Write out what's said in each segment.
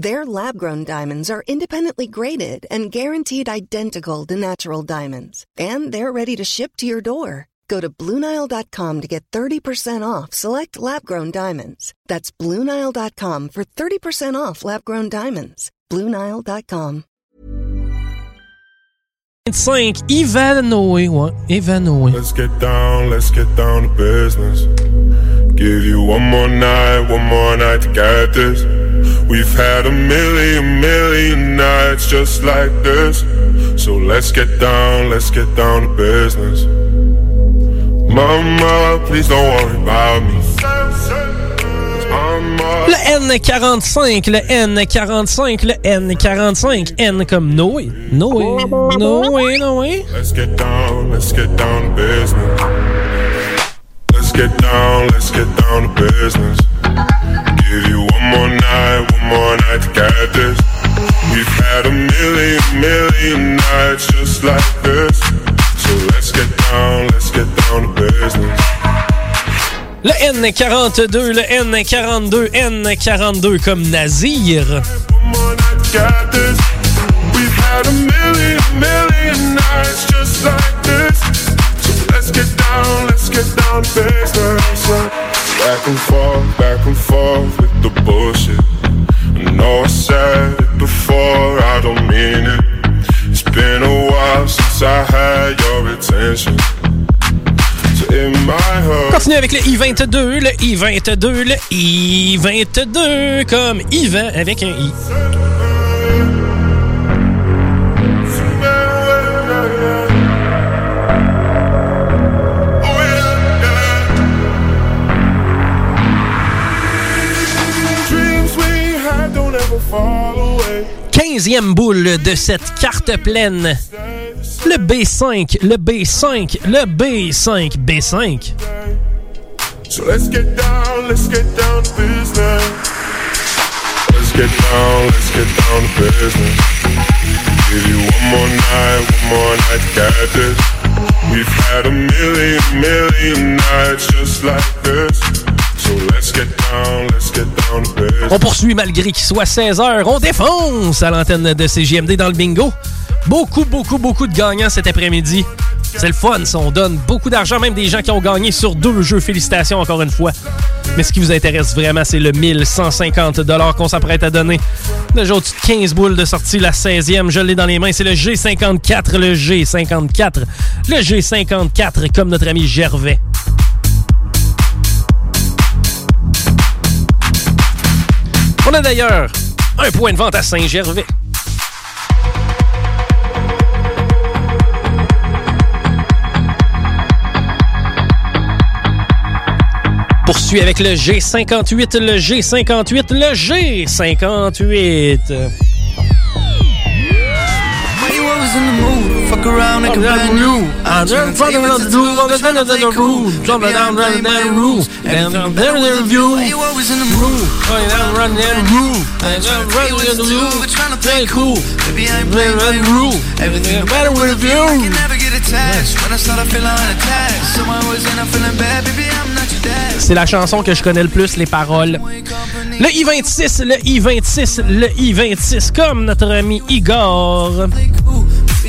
Their lab grown diamonds are independently graded and guaranteed identical to natural diamonds, and they're ready to ship to your door. Go to BlueNile.com to get 30% off select lab grown diamonds. That's BlueNile.com for 30% off lab grown diamonds. BlueNile.com. 25, Yvan Noé, ouais, Yvan Noé. Let's get down, let's get down to business. Give you one more night, one more night to get this. We've had a million, million nights just like this. So let's get down, let's get down to business. Mama, please don't worry about me. Le N45, le N45, le N45, N comme Noé. Noé, Noé, Noé. Let's get down, let's get down to business. Let's get down, let's get down to business. Give you more night, one more night to get this. We've had a million, million nights just like this. So let's get down, let's get down to business. Le N42, le N42, N42 comme Nazir. One more night to get this. We've had a million, million nights just like this. So let's get down, let's get down to business. Back and forth, back and forth with the bullshit. I know I said it before, I don't mean it. It's been a while since I had your attention. So in my heart. Continue avec le I22, le I22, le I22 comme Yvan avec un I. 15e boule de cette carte pleine. Le B5, le B5, le B5, B5. So let's get down, let's get down to business. Let's get down, let's get down to business. Give you one more night, one more night to get this. We've had a million, million nights just like this. On poursuit malgré qu'il soit 16h. On défonce à l'antenne de CGMD dans le bingo. Beaucoup, beaucoup, beaucoup de gagnants cet après-midi. C'est le fun, ça. On donne beaucoup d'argent, même des gens qui ont gagné sur deux jeux. Félicitations encore une fois. Mais ce qui vous intéresse vraiment, c'est le 1150 qu'on s'apprête à donner. Déjà au-dessus de 15 boules de sortie, la 16e, je l'ai dans les mains. C'est le G54, le G54. Le G54, comme notre ami Gervais. On a d'ailleurs un point de vente à Saint-Gervais. Poursuit avec le G58, le G58, le G58. You in the fuck around like a brand new. I'm trying to tell you what to do, but trying to play cool. Jumping down, running down rules, and I'm there in the review. You always in the mood, Running down, running down, rule. I'm what down to the trying to Play play cool. I ain't Running playing down by the the rule. Everything better with a I can never get attached when I start feeling unattached. So I always end up feeling bad, baby, I'm not your dad. C'est la chanson que je connais le plus, les paroles. Le I-26, le I-26, le I-26, comme notre ami Igor.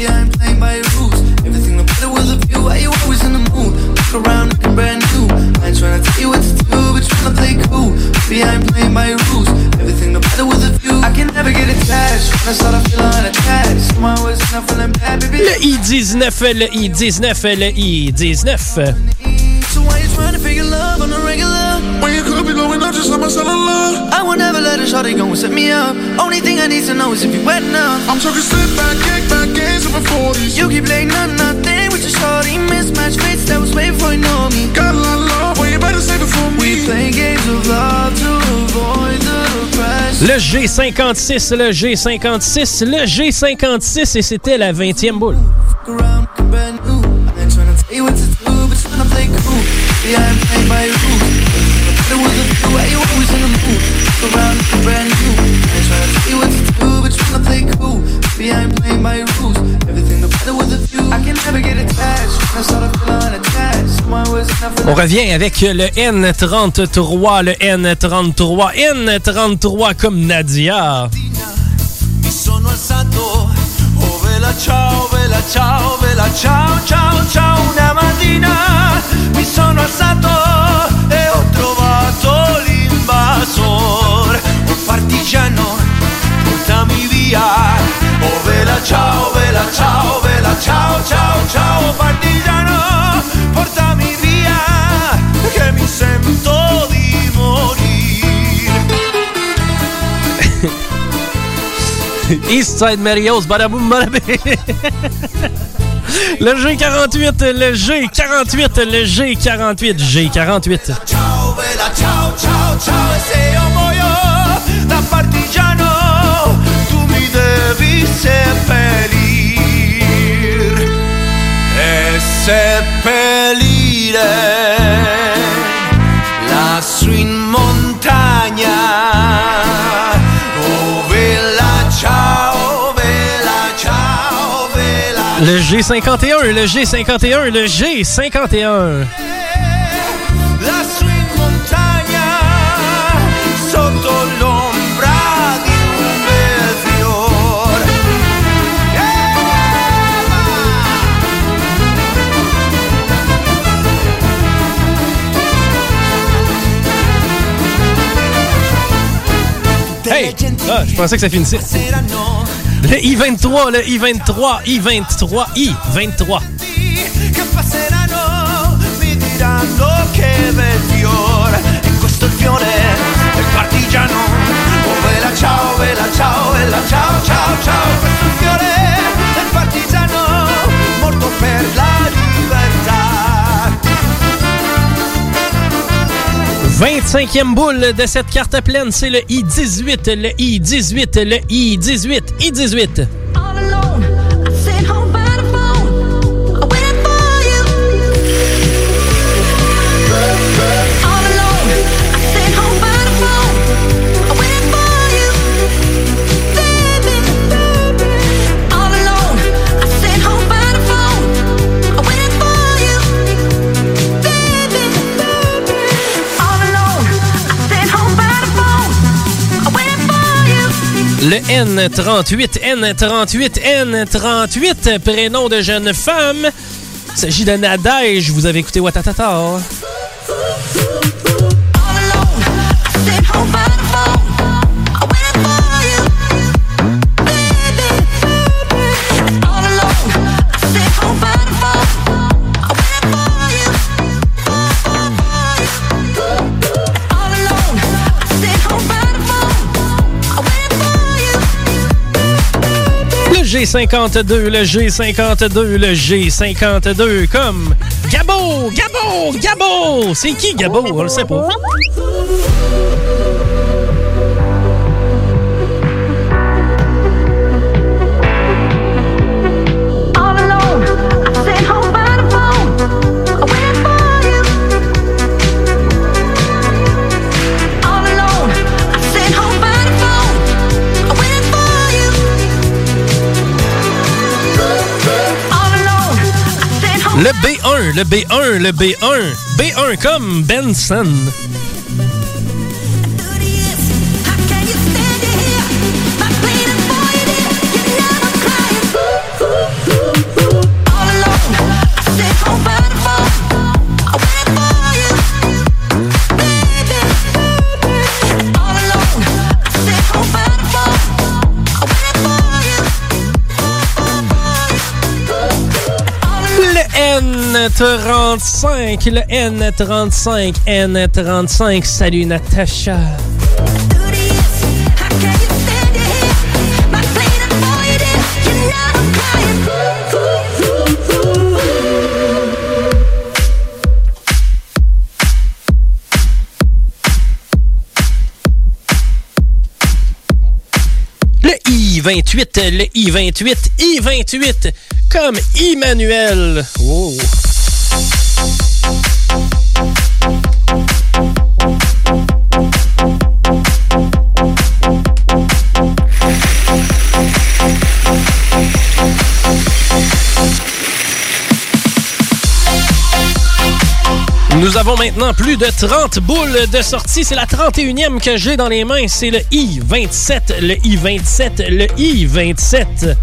Baby, I ain't playing by your rules. Everything look better with a view. Why you always in the mood? Fuck around looking brand new. I ain't trying to tell you what to do, but trying to play cool. Baby, I ain't playing by your rules. Everything look better with a view. I can never get attached when I start feeling unattached. So I always end up feeling bad, baby. Le I-19, le I-19, le I-19. So why you trying to figure love just like my cellular. I will never let a shawty go and set me up. Only thing I need to know is if you wet enough. I'm talking slip back, kick back, games of 40s. You keep playing on nothing with your shorty. Mismatch fits that was way before you know me. Got a lot of love, well, you better save it for We me. play games of love to avoid the depression. Le G56, le G56, le G56 et c'était la 20e boule. Around, looking brand new. I ain't tryna tell you what to do, but tryna play cool. See, I ain't playing by your rules. Everything the better with a few. I can never get attached. I start to feel unattached. Someone was nothing. On revient avec le N33, le N33, N33 comme Nadia. Mi sono alzato, oh vela ciao, vela ciao, vela ciao, ciao, ciao, una mattina mi sono alzato vela ciao, vela ciao, vela ciao, ciao, ciao, partigiano, portami via, che mi sento di morire. Eastside Marios, badaboum, badabé. Le G48, le G48, le G48, G48. Ciao, bella, ciao, ciao, ciao, e se io muoio seppellir e seppellire lassù in montagna. Le G51, le G51, le G51. Hey! Ah, je pensais que ça finissait. Le I-23, le I-23, I-23, I-23. che passeranno mi diranno che bel fiore e questo è il fiore del partigiano oh vela ciao ciao ciao ciao questo fiore del partigiano morto per la 25e boule de cette carte pleine, c'est le I-18, le I-18, le I-18, I-18. Le N38, N38, N38, prénom de jeune femme. Il s'agit de Nadège. Vous avez écouté Watatata. G52, le G52, le G52, comme Gabo, Gabo, Gabo. C'est qui Gabo? On le sait pas. Le B1, le B1, le B1. B1 comme Benson. N35, le N35, N35. Salut Natacha. Le I-28, le I-28, I-28, comme Emmanuel. Oh. Nous avons maintenant plus de 30 boules de sortie. C'est la 31e que j'ai dans les mains. C'est le I-27, le I-27, le I-27.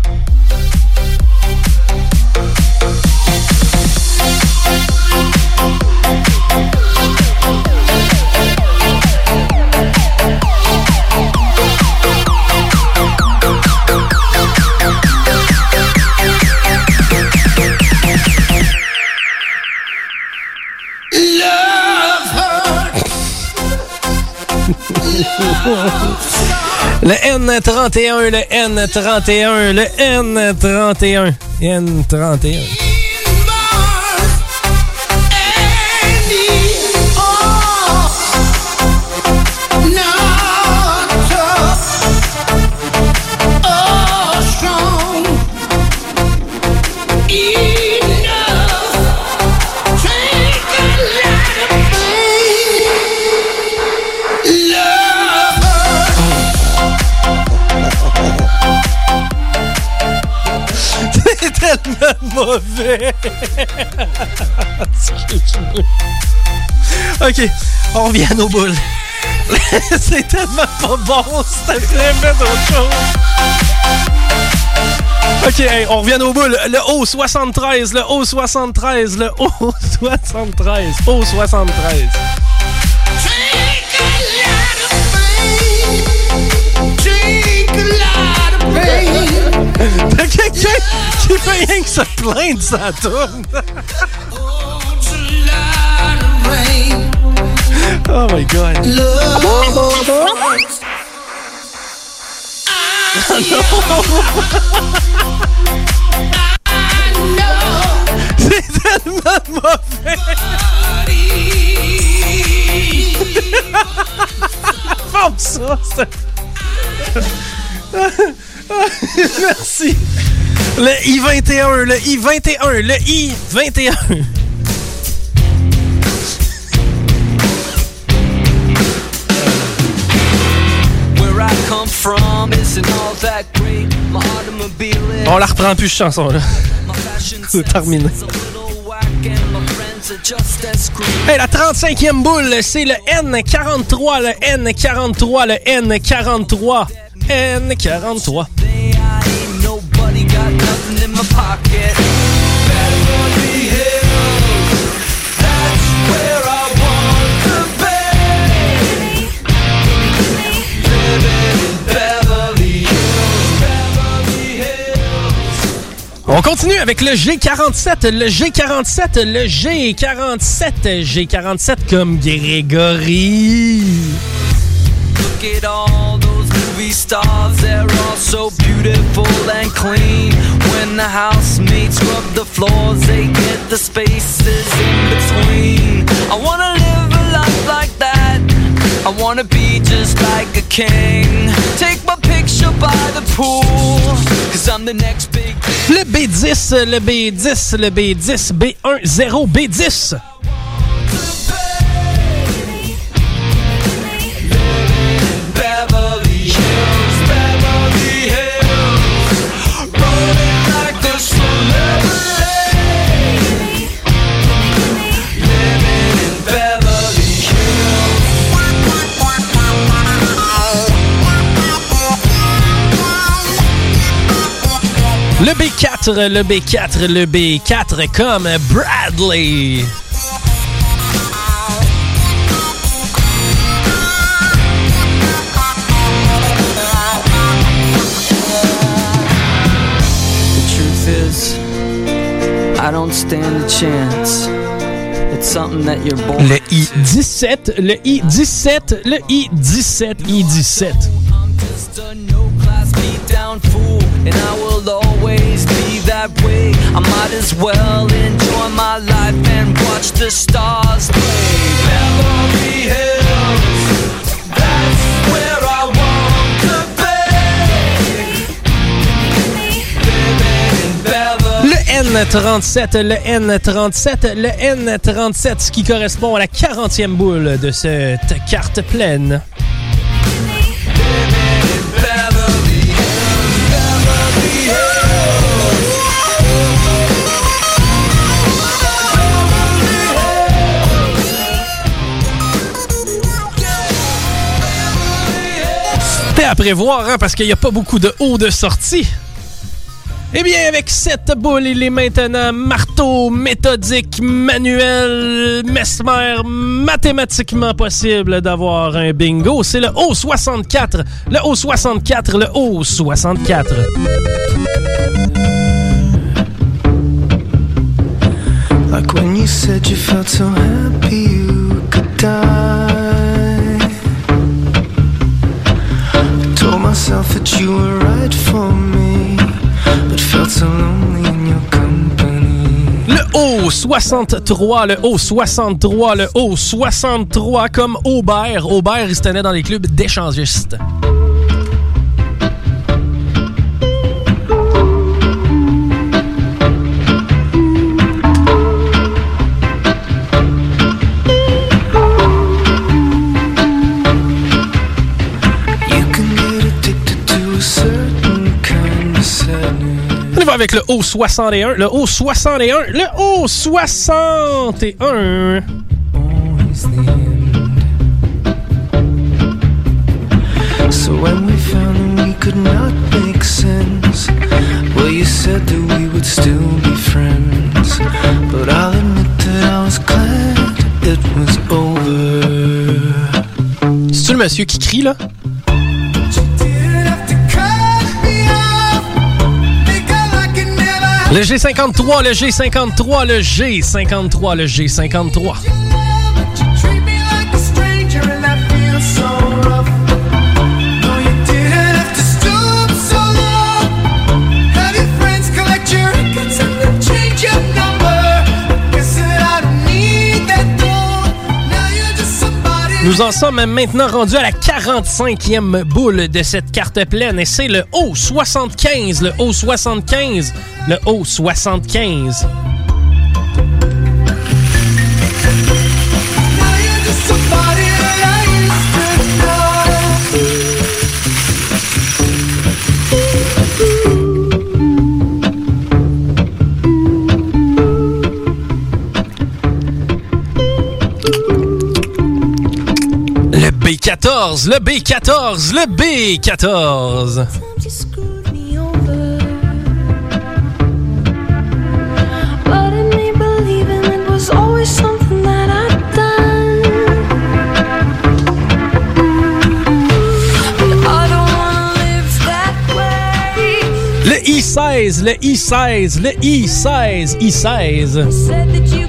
Le N31, le N31, le N31, N31. Ok, on revient à nos boules. C'est tellement pas bon, c'était vraiment d'autre chose. Ok, hey, on revient aux boules. Le O73, le O73, le O73, O73. T'as quelqu'un qui fait rien que se plaindre, ça tourne. Oh my god. C'est tellement mauvais. Ferme ça, c'est- Merci. Le I-21, le I-21, le I-21. Where I come from isn't all that great. My automobile is On la reprend plus, cette chanson-là. C'est terminé. Hey, la 35e boule, c'est le N43, le N43, le N43. N43. They ain't nobody got nothing in my pocket. Beverly Hills, that's where I want to be. Living in Beverly Hills, Beverly Hills. On continue avec le G47, le G47, le G47, G47 comme Grégory. Look at all those movie stars, they're all so beautiful and clean. When the housemates rub the floors, they get the spaces in between. I wanna live a life like that. I wanna be just like a king. Take my picture by the pool, cause I'm the next big Le B10, le B10, le B10, B1, 0, B10. Le B4, le B4, le B4 comme Bradley. The truth is, I I don't stand a chance. It's something that you're born Le I-17, le I-17, le I-17, I-17. Class beat down fool, Le N37, le N37, le N37, ce qui correspond à la 40e boule de cette carte pleine. À prévoir, hein, parce qu'il n'y a pas beaucoup de hauts de sortie. Eh bien, avec cette boule, il est maintenant marteau, méthodique, manuel, mesmer, mathématiquement possible d'avoir un bingo. C'est le O64, le O64, le O64. Like when you said you felt so happy you could die. In your company. Le O63, le O63, le O63 comme Aubert. Aubert, il se tenait dans les clubs d'échangistes. Avec le O61, le O61, le O61. Always the end. So when we found we could not make sense, well, you said that we would still be friends. But I'll admit that I was glad it was over. C'est-tu le monsieur qui crie, là? Le G53, le G53, le G53, le G53. Nous en sommes maintenant rendus à la 45e boule de cette carte pleine et c'est le O75, le O75, le O75. B14, le B14, le B14. Le I16, le I16, le I16, I16.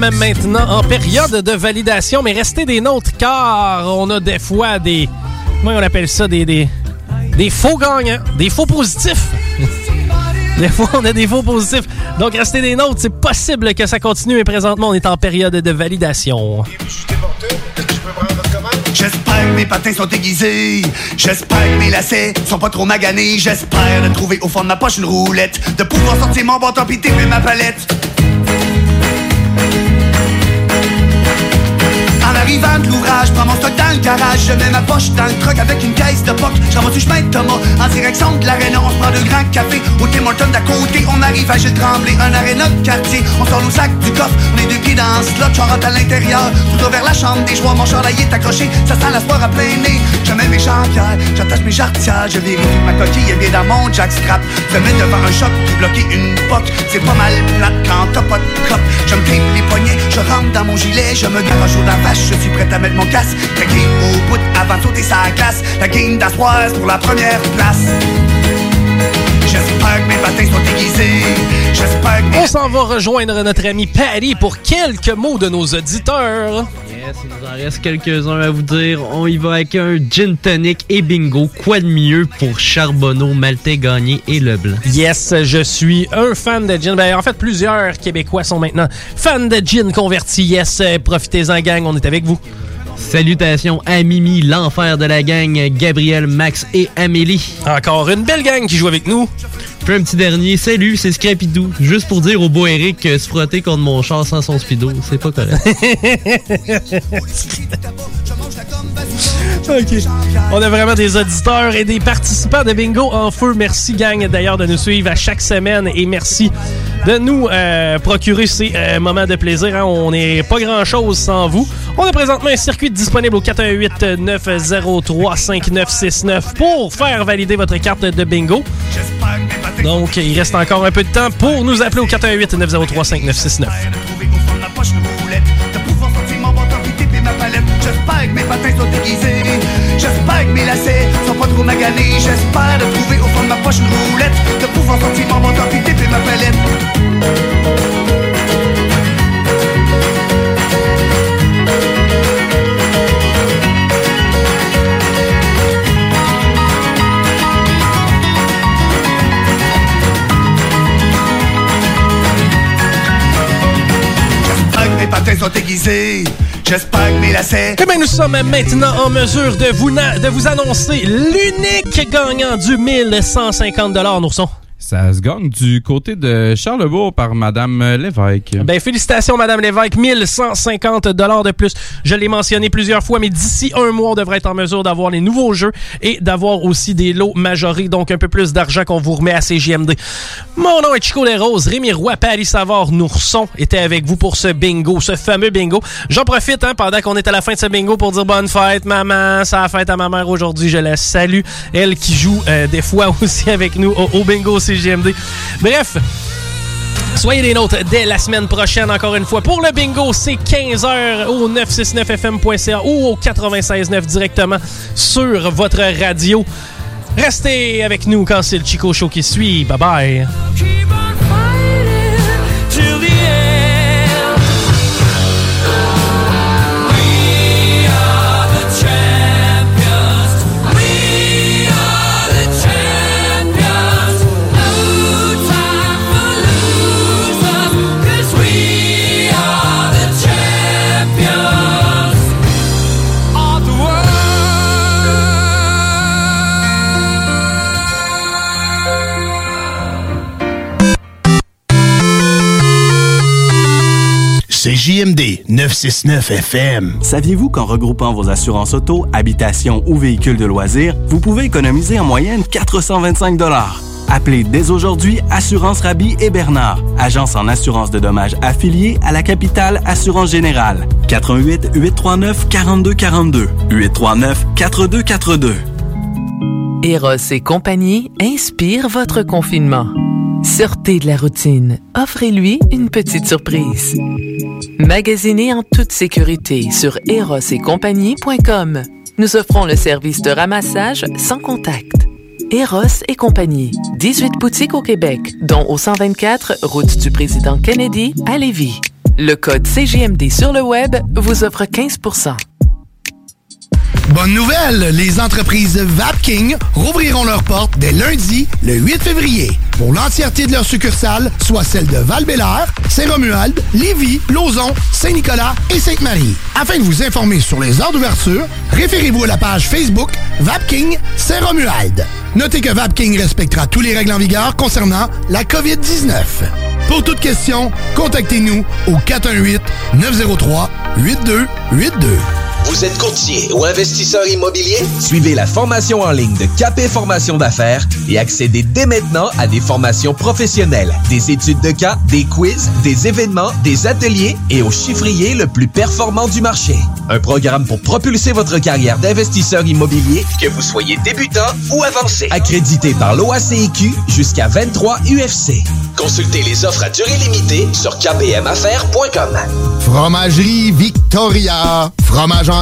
Sommes maintenant en période de validation, mais restez des nôtres car on a des fois des. Comment on appelle ça Des, des, des faux gagnants, des faux positifs. Des fois, on a des faux positifs. Donc, restez des nôtres. C'est possible que ça continue, mais présentement, on est en période de validation. J'espère que mes patins sont aiguisés. J'espère que mes lacets sont pas trop maganés. J'espère de trouver au fond de ma poche une roulette. De pouvoir sortir mon bâton pis ma palette. Arrivant de l'ouvrage, prends mon stock dans le garage, je mets ma poche dans le truck avec une caisse de poc. Je rentre du chemin de Thomas en direction de l'aréna. On se prend deux grands cafés au Tim Hortons d'à côté. On arrive à Gilles Tremblay, un aréna de quartier. On sort nos sacs du coffre, on est deux pieds dans ce slot. Rentre à l'intérieur, tout vers la chambre des joueurs. Mon chandail est accroché, ça sent la sport à plein nez. Je mets mes champières, j'attache mes jarretières. Je vérifie ma coquille est bien dans mon jack scrap. Je mets devant un choc pour bloquer une poque. C'est pas mal plate quand t'as pas de cop. Je me les poignets, je rentre dans mon gilet. Je me garage au vache, je suis prêt à mettre mon casque. Craqué au bout avant de sauter sa glace. La game d'Astroise pour la première place. J'espère que mes patins sont aiguisés. J'espère que On s'en va rejoindre notre ami Patty pour quelques mots de nos auditeurs. Yes, il nous en reste quelques-uns à vous dire. On y va avec un gin tonic et bingo. Quoi de mieux pour Charbonneau, Maltais Gagné et Leblanc? Yes, je suis un fan de gin. Ben, en fait, plusieurs Québécois sont maintenant fans de gin convertis. Yes, euh, profitez-en, gang, on est avec vous. Salutations à Mimi, l'enfer de la gang, Gabriel, Max et Amélie. Encore une belle gang qui joue avec nous. Puis un petit dernier, salut, c'est Scrapidou. Juste pour dire au beau Eric que se frotter contre mon char sans son speedo, c'est pas correct. On a vraiment des auditeurs et des participants de bingo en feu. Merci, gang, d'ailleurs, de nous suivre à chaque semaine et merci de nous euh, procurer ces euh, moments de plaisir. hein. On n'est pas grand-chose sans vous. On a présentement un circuit disponible au 418-903-5969 pour faire valider votre carte de bingo. Donc, il reste encore un peu de temps pour nous appeler au 418-903-5969. trouver au fond de ma poche une roulette. De pouvoir sortir mon bâton puis taper ma palette. J'espère que mes patins sont aiguisés. J'espère que mes lacets sont pas trop maganés. J'espère de trouver au fond de ma poche une roulette. De pouvoir sortir mon bâton puis ma palette. Patins sont aiguisés. J'espère que mes lacets. Eh bien, nous sommes maintenant en mesure de vous, de vous annoncer l'unique gagnant du 1150 Nourson. Ça se gagne du côté de Charlebourg par Madame Lévesque. Ben, félicitations, Madame Lévesque. 1150 de plus. Je l'ai mentionné plusieurs fois, mais d'ici un mois, on devrait être en mesure d'avoir les nouveaux jeux et d'avoir aussi des lots majorés, donc un peu plus d'argent qu'on vous remet à CGMD. Mon nom est Chico Les Roses. Rémi Roy, Paris Savard, Nourson était avec vous pour ce bingo, ce fameux bingo. J'en profite, hein, pendant qu'on est à la fin de ce bingo pour dire bonne fête, maman. Ça a fête à ma mère aujourd'hui. Je la salue. Elle qui joue euh, des fois aussi avec nous au, bingo. Bref. Soyez des nôtres dès la semaine prochaine, encore une fois. Pour le bingo, c'est 15h au 969fm.ca ou au 96.9 directement sur votre radio. Restez avec nous quand c'est le Chico Show qui suit. Bye bye. C'est JMD 969 FM. Saviez-vous qu'en regroupant vos assurances auto, habitation ou véhicules de loisirs, vous pouvez économiser en moyenne 425 Appelez dès aujourd'hui Assurance Rabi et Bernard, agence en assurance de dommages affiliée à la capitale Assurance Générale. 88 839 4242 839 4242. Eros et compagnie inspire votre confinement. Sortez de la routine. Offrez-lui une petite surprise. Magasinez en toute sécurité sur erosetcompagnie.com. Nous offrons le service de ramassage sans contact. Eros et compagnie. 18 boutiques au Québec, dont au 124 route du président Kennedy à Lévis. Le code CGMD sur le web vous offre 15 Bonne nouvelle, les entreprises Vapking rouvriront leurs portes dès lundi, le 8 février, pour l'entièreté de leurs succursales, soit celles de val Saint-Romuald, Lévis, Lauson, Saint-Nicolas et Sainte-Marie. Afin de vous informer sur les heures d'ouverture, référez-vous à la page Facebook Vapking Saint-Romuald. Notez que Vapking respectera tous les règles en vigueur concernant la COVID-19. Pour toute question, contactez-nous au 418 903 8282. Vous êtes courtier ou investisseur immobilier? Suivez la formation en ligne de KP Formation d'affaires et accédez dès maintenant à des formations professionnelles, des études de cas, des quiz, des événements, des ateliers et au chiffrier le plus performant du marché. Un programme pour propulser votre carrière d'investisseur immobilier, que vous soyez débutant ou avancé. Accrédité par l'OACIQ jusqu'à 23 UFC. Consultez les offres à durée limitée sur kpmaffaires.com. Fromagerie Victoria. Fromage en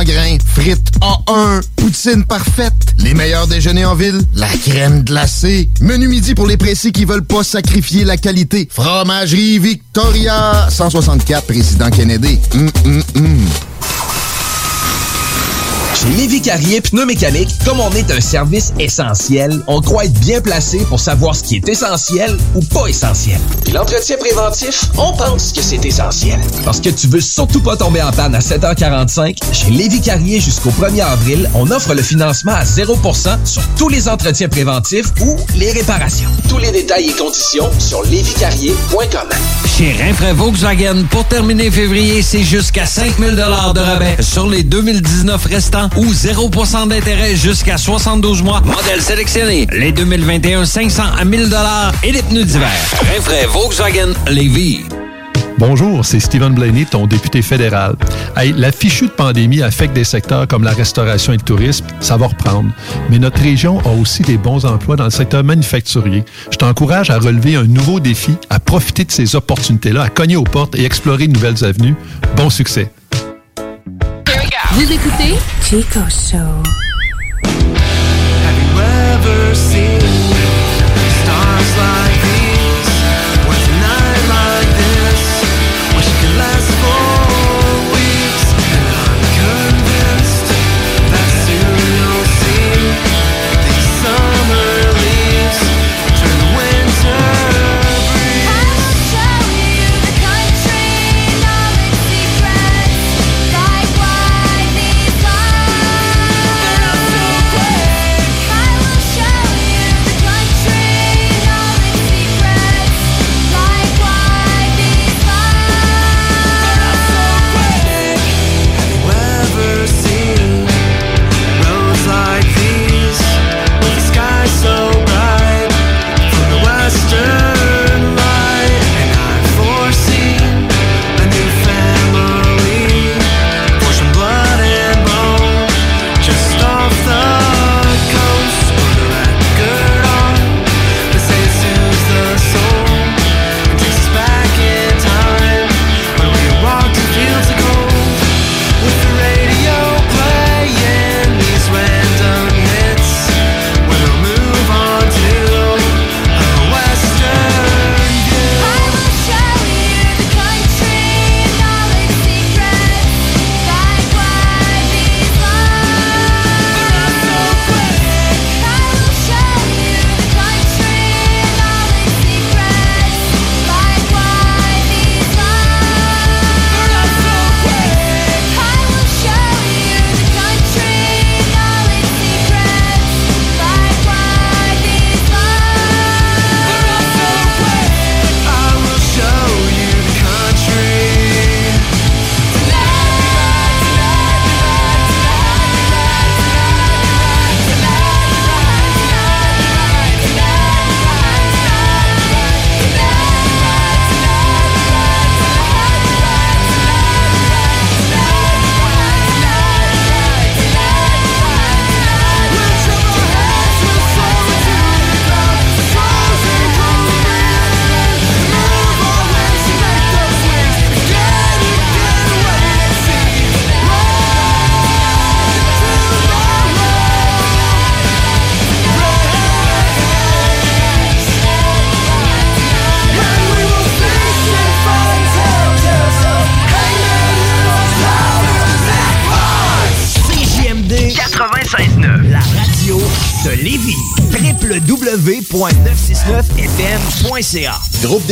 Frites A1. Poutine parfaite. Les meilleurs déjeuners en ville. La crème glacée. Menu midi pour les précis qui veulent pas sacrifier la qualité. Fromagerie Victoria. 164 Président Kennedy. Hum, hum, hum. Chez Lévi Carrier Pneumécanique, comme on est un service essentiel, on croit être bien placé pour savoir ce qui est essentiel ou pas essentiel. Puis l'entretien préventif, on pense que c'est essentiel. Parce que tu veux surtout pas tomber en panne à 7h45, chez Lévi Carrier jusqu'au 1er avril, on offre le financement à 0% sur tous les entretiens préventifs ou les réparations. Tous les détails et conditions sur lévicarrier.com. Chez Rinfraie Volkswagen, pour terminer février, c'est jusqu'à 5000 de rabais sur les 2019 restants ou 0% d'intérêt jusqu'à 72 mois. Modèle sélectionné. Les 2021, 500 à 1000 et les pneus d'hiver. Rinfraie Volkswagen Lévis. Bonjour, c'est Stephen Blaney, ton député fédéral. Hey, la fichue de pandémie affecte des secteurs comme la restauration et le tourisme, ça va reprendre. Mais notre région a aussi des bons emplois dans le secteur manufacturier. Je t'encourage à relever un nouveau défi, à profiter de ces opportunités-là, à cogner aux portes et explorer de nouvelles avenues. Bon succès! Vous écoutez Chico Show.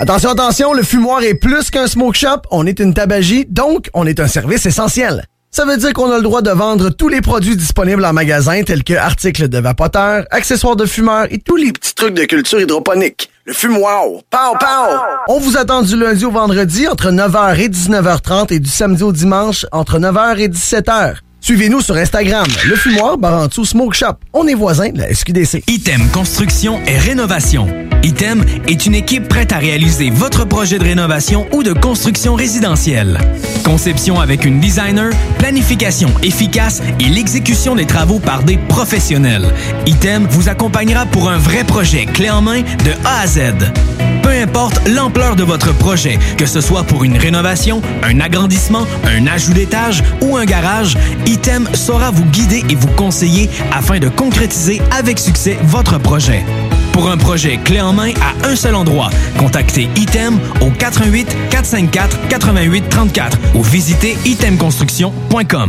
Attention, attention, le fumoir est plus qu'un smoke shop, on est une tabagie, donc on est un service essentiel. Ça veut dire qu'on a le droit de vendre tous les produits disponibles en magasin, tels que articles de vapoteurs, accessoires de fumeurs et tous les petits trucs de culture hydroponique. Le fumoir, pow, pow! On vous attend du lundi au vendredi entre 9h et 19h30 et du samedi au dimanche entre 9h et 17h. Suivez-nous sur Instagram, le fumoir Barantou Smoke Shop. On est voisins de la SQDC. Item Construction et Rénovation. Item est une équipe prête à réaliser votre projet de rénovation ou de construction résidentielle. Conception avec une designer, planification efficace et l'exécution des travaux par des professionnels. Item vous accompagnera pour un vrai projet clé en main de A à Z. Peu importe l'ampleur de votre projet, que ce soit pour une rénovation, un agrandissement, un ajout d'étage ou un garage, Item saura vous guider et vous conseiller afin de concrétiser avec succès votre projet. Pour un projet clé en main à un seul endroit, contactez Item au 88 454 88 34 ou visitez itemconstruction.com.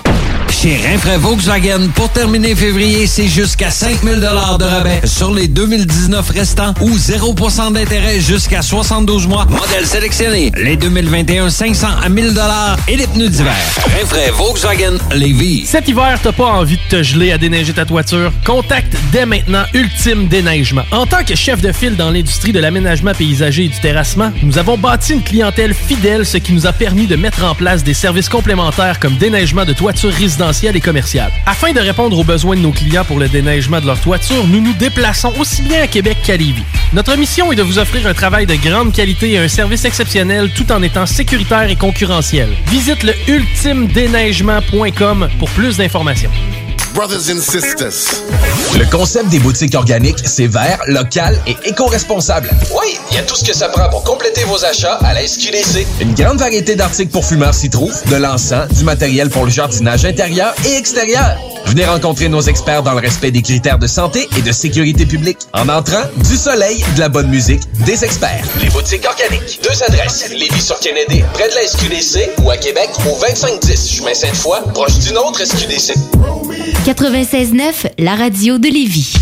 Chez Rinfraie Volkswagen, pour terminer février, c'est jusqu'à 5000 de rabais sur les 2019 restants ou 0% d'intérêt jusqu'à 72 mois. Modèle sélectionné. Les 2021, 500 à 1000 et les pneus d'hiver. Rinfraie Volkswagen Lévis. Cet hiver, t'as pas envie de te geler à déneiger ta toiture? Contacte dès maintenant Ultime Déneigement. En tant que chef de file dans l'industrie de l'aménagement paysager et du terrassement, nous avons bâti une clientèle fidèle, ce qui nous a permis de mettre en place des services complémentaires comme déneigement de toitures Afin de répondre aux besoins de nos clients pour le déneigement de leur toiture, nous nous déplaçons aussi bien à Québec qu'à Lévis. Notre mission est de vous offrir un travail de grande qualité et un service exceptionnel tout en étant sécuritaire et concurrentiel. Visite le ultimedéneigement.com pour plus d'informations. Brothers and sisters. Le concept des boutiques organiques, c'est vert, local et éco-responsable. Oui, il y a tout ce que ça prend pour compléter vos achats à la SQDC. Une grande variété d'articles pour fumeurs s'y trouve, de l'encens, du matériel pour le jardinage intérieur et extérieur. Venez rencontrer nos experts dans le respect des critères de santé et de sécurité publique. En entrant, du soleil, de la bonne musique, des experts. Les boutiques organiques. Deux adresses. Lévis sur Kennedy, près de la SQDC ou à Québec au 2510 chemin Sainte-Foy, proche d'une autre SQDC. 96.9, la radio de Lévis.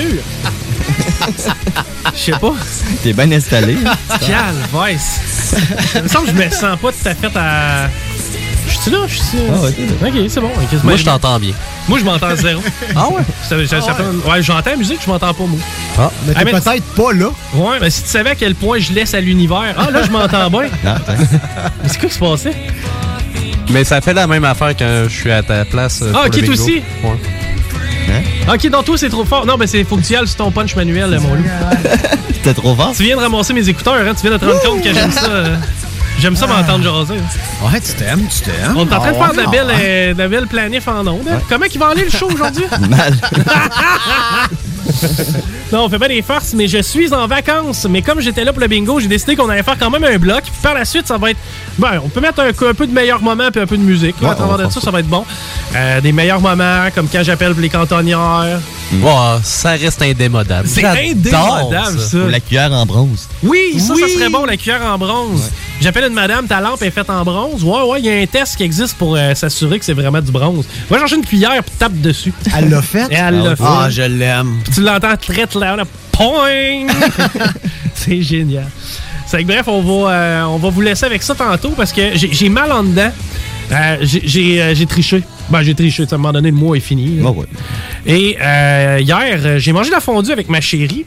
Allure. Je sais pas. T'es bien installé. Calvice. Il me semble que je me sens pas tout à fait à. Je suis là, je suis. Ah Ok, c'est bon. Moi, je t'entends bien. Moi, je m'entends zéro. Ah ouais? Ça, ça- ça fait- ouais, j'entends la musique, je m'entends pas, moi. Ah, mais t'es peut-être pas là. Ouais, mais si tu savais à quel point je laisse à l'univers. Ah, là, je m'entends bien. Ah. Mais c'est quoi qui se passait? Mais ça fait la même affaire quand je suis à ta place. euh, Ah, pour ok, le toi bingo. aussi? Ouais. Ok, donc toi, c'est trop fort. Non, mais c'est faut que tu y ailles sur ton punch manuel, mon loup. C'était trop fort. Tu viens de ramasser mes écouteurs, hein? Tu viens de te rendre compte que j'aime ça. euh, J'aime ça m'entendre jaser. hein. Ouais, tu t'aimes, tu t'aimes. On est en train de Ah faire de la belle, ah euh, de la belle planif en ondes. hein? Comment il va aller le show aujourd'hui? Mal. non, on fait pas des farces, mais je suis en vacances. Mais comme j'étais là pour le bingo, j'ai décidé qu'on allait faire quand même un bloc. Puis par la suite, ça va être. Ben, on peut mettre un, un peu de meilleurs moments puis un peu de musique. là. À travers on va de faire ça, ça va être bon. Euh, des meilleurs moments, comme quand j'appelle pour les cantonnières. Ouais, ça reste indémodable. C'est indémodable, ça. Ou la cuillère en bronze. Oui, ça, Oui. ça serait bon, la cuillère en bronze. J'appelle une madame, ta lampe est faite en bronze. Ouais, ouais, il y a un test qui existe pour euh, s'assurer que c'est vraiment du bronze. Va chercher une cuillère puis tape dessus. Elle l'a fait? Et elle l'a fait. Ah, je l'aime. Puis tu l'entends très clair, là. Poing! c'est génial. C'est que bref, on va, euh, on va vous laisser avec ça tantôt parce que j'ai mal en dedans. Euh, j'ai- j'ai euh, j'ai triché. Ben, j'ai triché. À un moment donné, le mois est fini. là. Et euh, hier, euh, j'ai mangé la fondue avec ma chérie.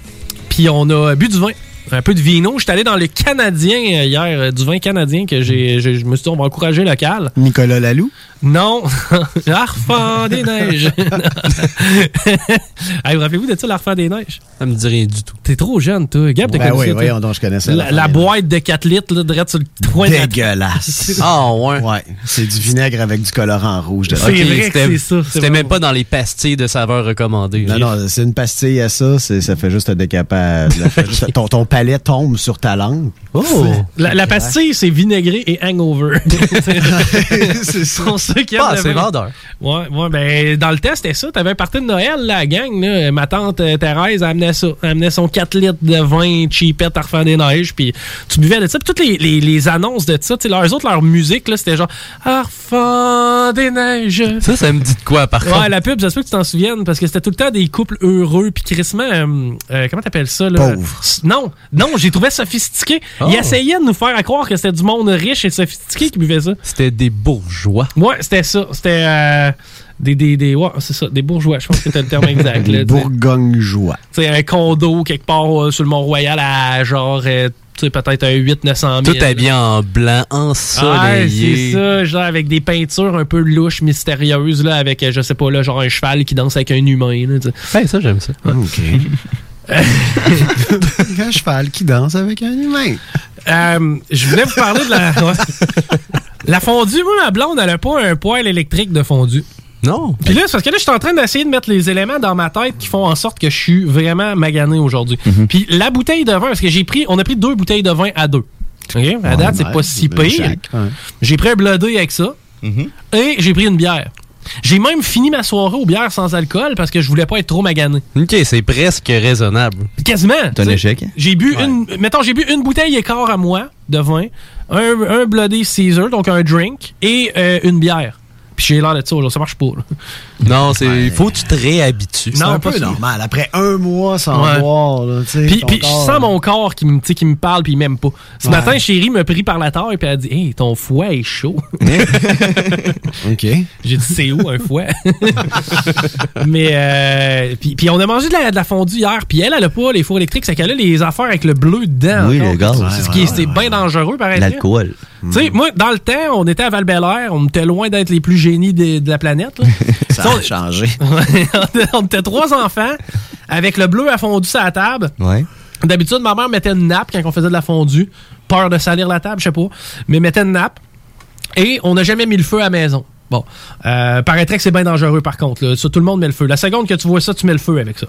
Puis on a bu du vin. Un peu de vino. J'étais allé dans le Canadien euh, hier, euh, du vin canadien que j'ai, j'ai- je me suis dit, on va encourager local. Nicolas Lalou? Non. L'Arfan des neiges. hey, vous rappelez-vous de ça, l'Arfan des neiges? Ça me dit rien du tout. T'es trop jeune, toi. Gab, t'as Ben connu oui, ça, toi? voyons donc, je connaissais La, boîte de 4 litres, là, direct sur le la- Dégueulasse. Ah, ouais. Ouais, c'est du vinaigre avec du colorant rouge. C'est vrai que c'est ça. c'est C'était même pas dans les pastilles de saveur recommandées. Non, non, c'est une pastille à ça, c'est- ça fait juste fait juste- ton, ton palais tombe sur ta langue. Oh! La, la pastille, c'est vinaigré et hangover. c'est ça. Pour ceux qui aiment Ah, le c'est vin. vendeur. Ouais, ouais, ben, dans le test, c'était ça. T'avais un party de Noël, la gang, là. Ma tante euh, Thérèse, amenait ça. Elle amenait son 4 litres de vin cheapette à refaire des neiges, puis tu buvais de ça. Puis toutes les, les, les annonces de ça, tu sais, leurs autres, leur musique, là, c'était genre, Arfan des neiges. Ça, ça me dit de quoi, par Ouais, contre? la pub, j'espère que tu t'en souviennes, parce que c'était tout le temps des couples heureux, puis crissement, euh, euh, comment t'appelles ça, là? Pauvre. Non, non, j'ai trouvé sophistiqué. Oh. Ils essayaient de nous faire à croire que c'était du monde riche et sophistiqué qui buvait ça. C'était des bourgeois. Ouais, c'était ça. C'était euh, des, des, des, ouais, c'est ça, des bourgeois. Je pense que c'était le terme exact. là, Les tu sais. un condo quelque part euh, sur le Mont-Royal à genre, euh, tu sais, peut-être un 800-900 000. Tout habillé en blanc, Ouais, ensoleillé. c'est ça, genre avec des peintures un peu louches, mystérieuses, là, avec, je sais pas, là, genre un cheval qui danse avec un humain. Là, tu sais. Ouais, ça, j'aime ça. OK. un cheval qui danse avec un humain. Euh, je voulais vous parler de la. La fondue, moi, ma blonde, elle a pas un poêle électrique de fondue. Non. Puis là, c'est parce que là, je suis en train d'essayer de mettre les éléments dans ma tête qui font en sorte que je suis vraiment magané aujourd'hui. Puis la bouteille de vin, parce que j'ai pris, on a pris deux bouteilles de vin à deux. OK? À date, c'est ouais, pas si pire. J'ai pris un blodé avec ça. Et j'ai pris une bière. J'ai même fini ma soirée aux bières sans alcool parce que je voulais pas être trop magané. Ok, c'est presque raisonnable. Quasiment. C'est un échec? J'ai bu une. Mettons, j'ai bu une bouteille et quart à moi de vin, un, un Bloody Caesar, donc un drink, et euh, une bière. Puis j'ai l'air de ça, là, ça marche pas. là. Non, c'est il faut que tu te réhabitues. C'est Non, un peu normal. Après un mois sans Ouais. boire, là. Puis, puis je sens mon corps qui me, qui me parle puis m'aime pas. Ce Ouais. matin, chérie me prit par la taille puis elle a dit Hey, ton foie est chaud. OK. J'ai dit C'est où un foie? Mais, euh, puis, puis on a mangé de la, de la fondue hier. Puis elle, elle a pas les fours électriques, c'est qu'elle a les affaires avec le bleu dedans. Oui, le gaz. C'est ce qui est bien dangereux, pareil. L'alcool. Tu sais, moi, dans le temps, on était à val on était loin d'être les plus génies de, de la planète. là. Ça a On- changé. on était trois enfants avec le bleu à fondu sur la table. Ouais. D'habitude, ma mère mettait une nappe quand on faisait de la fondue. Peur de salir la table, je sais pas. Mais mettait une nappe. Et on n'a jamais mis le feu à la maison. Bon. Euh, paraîtrait que c'est bien dangereux, par contre. là. Ça, tout le monde met le feu. La seconde que tu vois ça, tu mets le feu avec ça.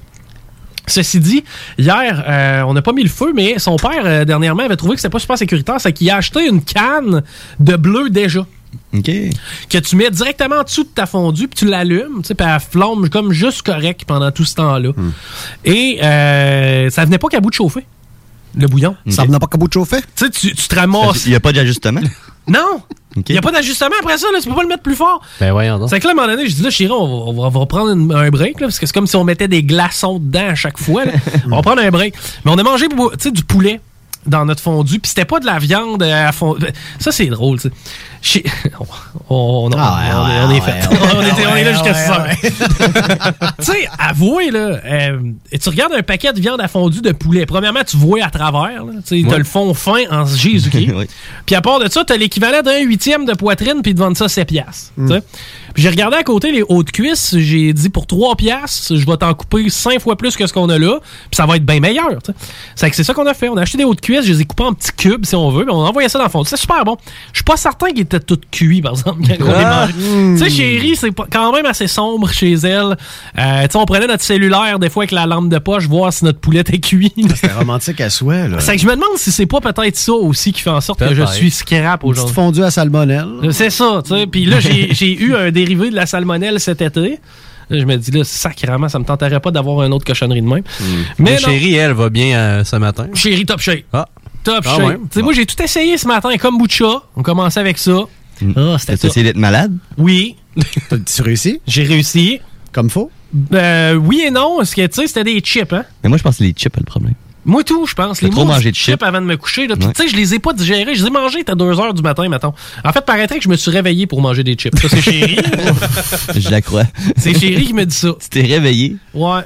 Ceci dit, hier, euh, on n'a pas mis le feu, mais son père, euh, dernièrement, avait trouvé que c'était pas super sécuritaire. C'est qu'il a acheté une canne de bleu déjà. Que tu mets directement en dessous de ta fondue, puis tu l'allumes, tu sais, puis elle flambe comme juste correct pendant tout ce temps-là. Et euh, ça venait pas qu'à bout de chauffer, le bouillon. Ça venait pas qu'à bout de chauffer? Tu sais, tu, te ramasses. Il n'y a pas d'ajustement? Non! Il n'y a pas d'ajustement après ça, là, tu peux pas le mettre plus fort. Ben voyons donc. C'est que là, à un moment donné, je dis là, chérie, on va, on va- on va prendre une- un break, là, parce que c'est comme si on mettait des glaçons dedans à chaque fois. là. on va prendre un break. Mais on a mangé du poulet dans notre fondu, puis c'était pas de la viande à fond. Ça, c'est drôle, tu sais. On, on- on- Ah ouais, on est- ouais, on est ouais, fait. ouais, on, était, on est là jusqu'à ouais, 6 heures. tu sais, avouez, là, euh, tu regardes un paquet de viande à fondu de poulet. Premièrement, tu vois à travers. là. Tu Ouais. le fond fin en Jésus-Christ. Oui. Puis à part de ça, t'as l'équivalent d'un huitième de poitrine, puis ils te vendent ça 7 piastres. tu. Puis j'ai regardé à côté les hautes cuisses, j'ai dit pour 3 piastres, je vais t'en couper 5 fois plus que ce qu'on a là, puis ça va être bien meilleur. tu. C'est que c'est ça qu'on a fait. On a acheté des hautes cuisses, je les ai coupées en petits cubes, si on veut, puis on a envoyé ça dans le fond. C'est super bon. Je suis pas certain qu'ils étaient tous cuits, par exemple, quand on les Ah. mangeait. Tu sais, chérie, c'est quand même assez sombre chez elle. Euh, tu sais, on prenait notre cellulaire des fois avec la lampe de poche, voir si notre poulet était cuit. C'était romantique à souhait, là. C'est que je me demande si c'est pas peut-être ça aussi qui fait en sorte que je suis scrap aujourd'hui. fondue à salmonelle. C'est ça, tu sais. Puis là, j'ai eu un dérivé de la salmonelle cet été. Là, je me dis, là, sacrément, ça me tenterait pas d'avoir une autre cochonnerie de même. Mais Mais chérie, elle va bien euh, ce matin. Chérie top shape. Ah. Top Ah shape. ouais? Tu sais, Moi, j'ai tout essayé ce matin de chat. On commençait avec ça. Ah, c'était T'as essayé d'être malade? Oui. Tu réussi? J'ai réussi. Comme faux? Euh, oui et non. Parce que, tu sais, c'était des chips, hein. Mais moi, je pense que les chips, le problème. Moi, tout, je pense. T'as trop mangé de chips. avant de me coucher. là. Puis, Ouais. tu sais, je les ai pas digérés. Je les ai mangés à 2 heures du matin, mettons. En fait, paraîtrait que je me suis réveillé pour manger des chips. Ça, c'est chérie. Je la crois. c'est chérie qui me dit ça. Tu t'es réveillé? Ouais.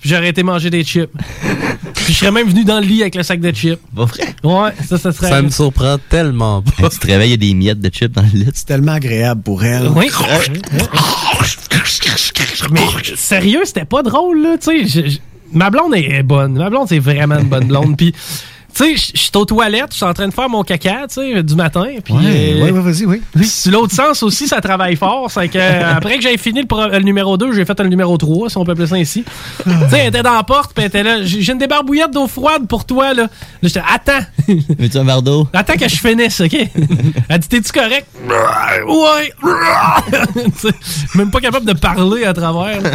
Puis J'aurais été manger des chips. Puis je serais même venu dans le lit avec le sac de chips. Pas vrai? Ouais, ça, ça serait. Ça me surprend tellement pas. tu te réveilles, il y a des miettes de chips dans le lit. C'est tellement agréable pour elle. Oui. Mais sérieux, c'était pas drôle, là. Tu sais, ma blonde est bonne. Ma blonde, c'est vraiment une bonne blonde. Puis, tu sais, je je suis aux toilettes, je suis en train de faire mon caca, tu sais, du matin. Puis, Ouais, euh, ouais, ouais, vas-y, oui. L'autre sens aussi, ça travaille fort. C'est que euh, après que j'avais fini le, numéro 2, j'ai fait le numéro 3, si on peut appeler ça ainsi. tu sais, elle était dans la porte, puis elle était là. J'ai j'ai une débarbouillette d'eau froide pour toi, là. Là, j'étais, attends. Veux-tu un verre d'eau? Attends que je finisse, OK? Elle dit, t'es-tu correct? Ouais. Tu sais, Même pas capable de parler à travers. là.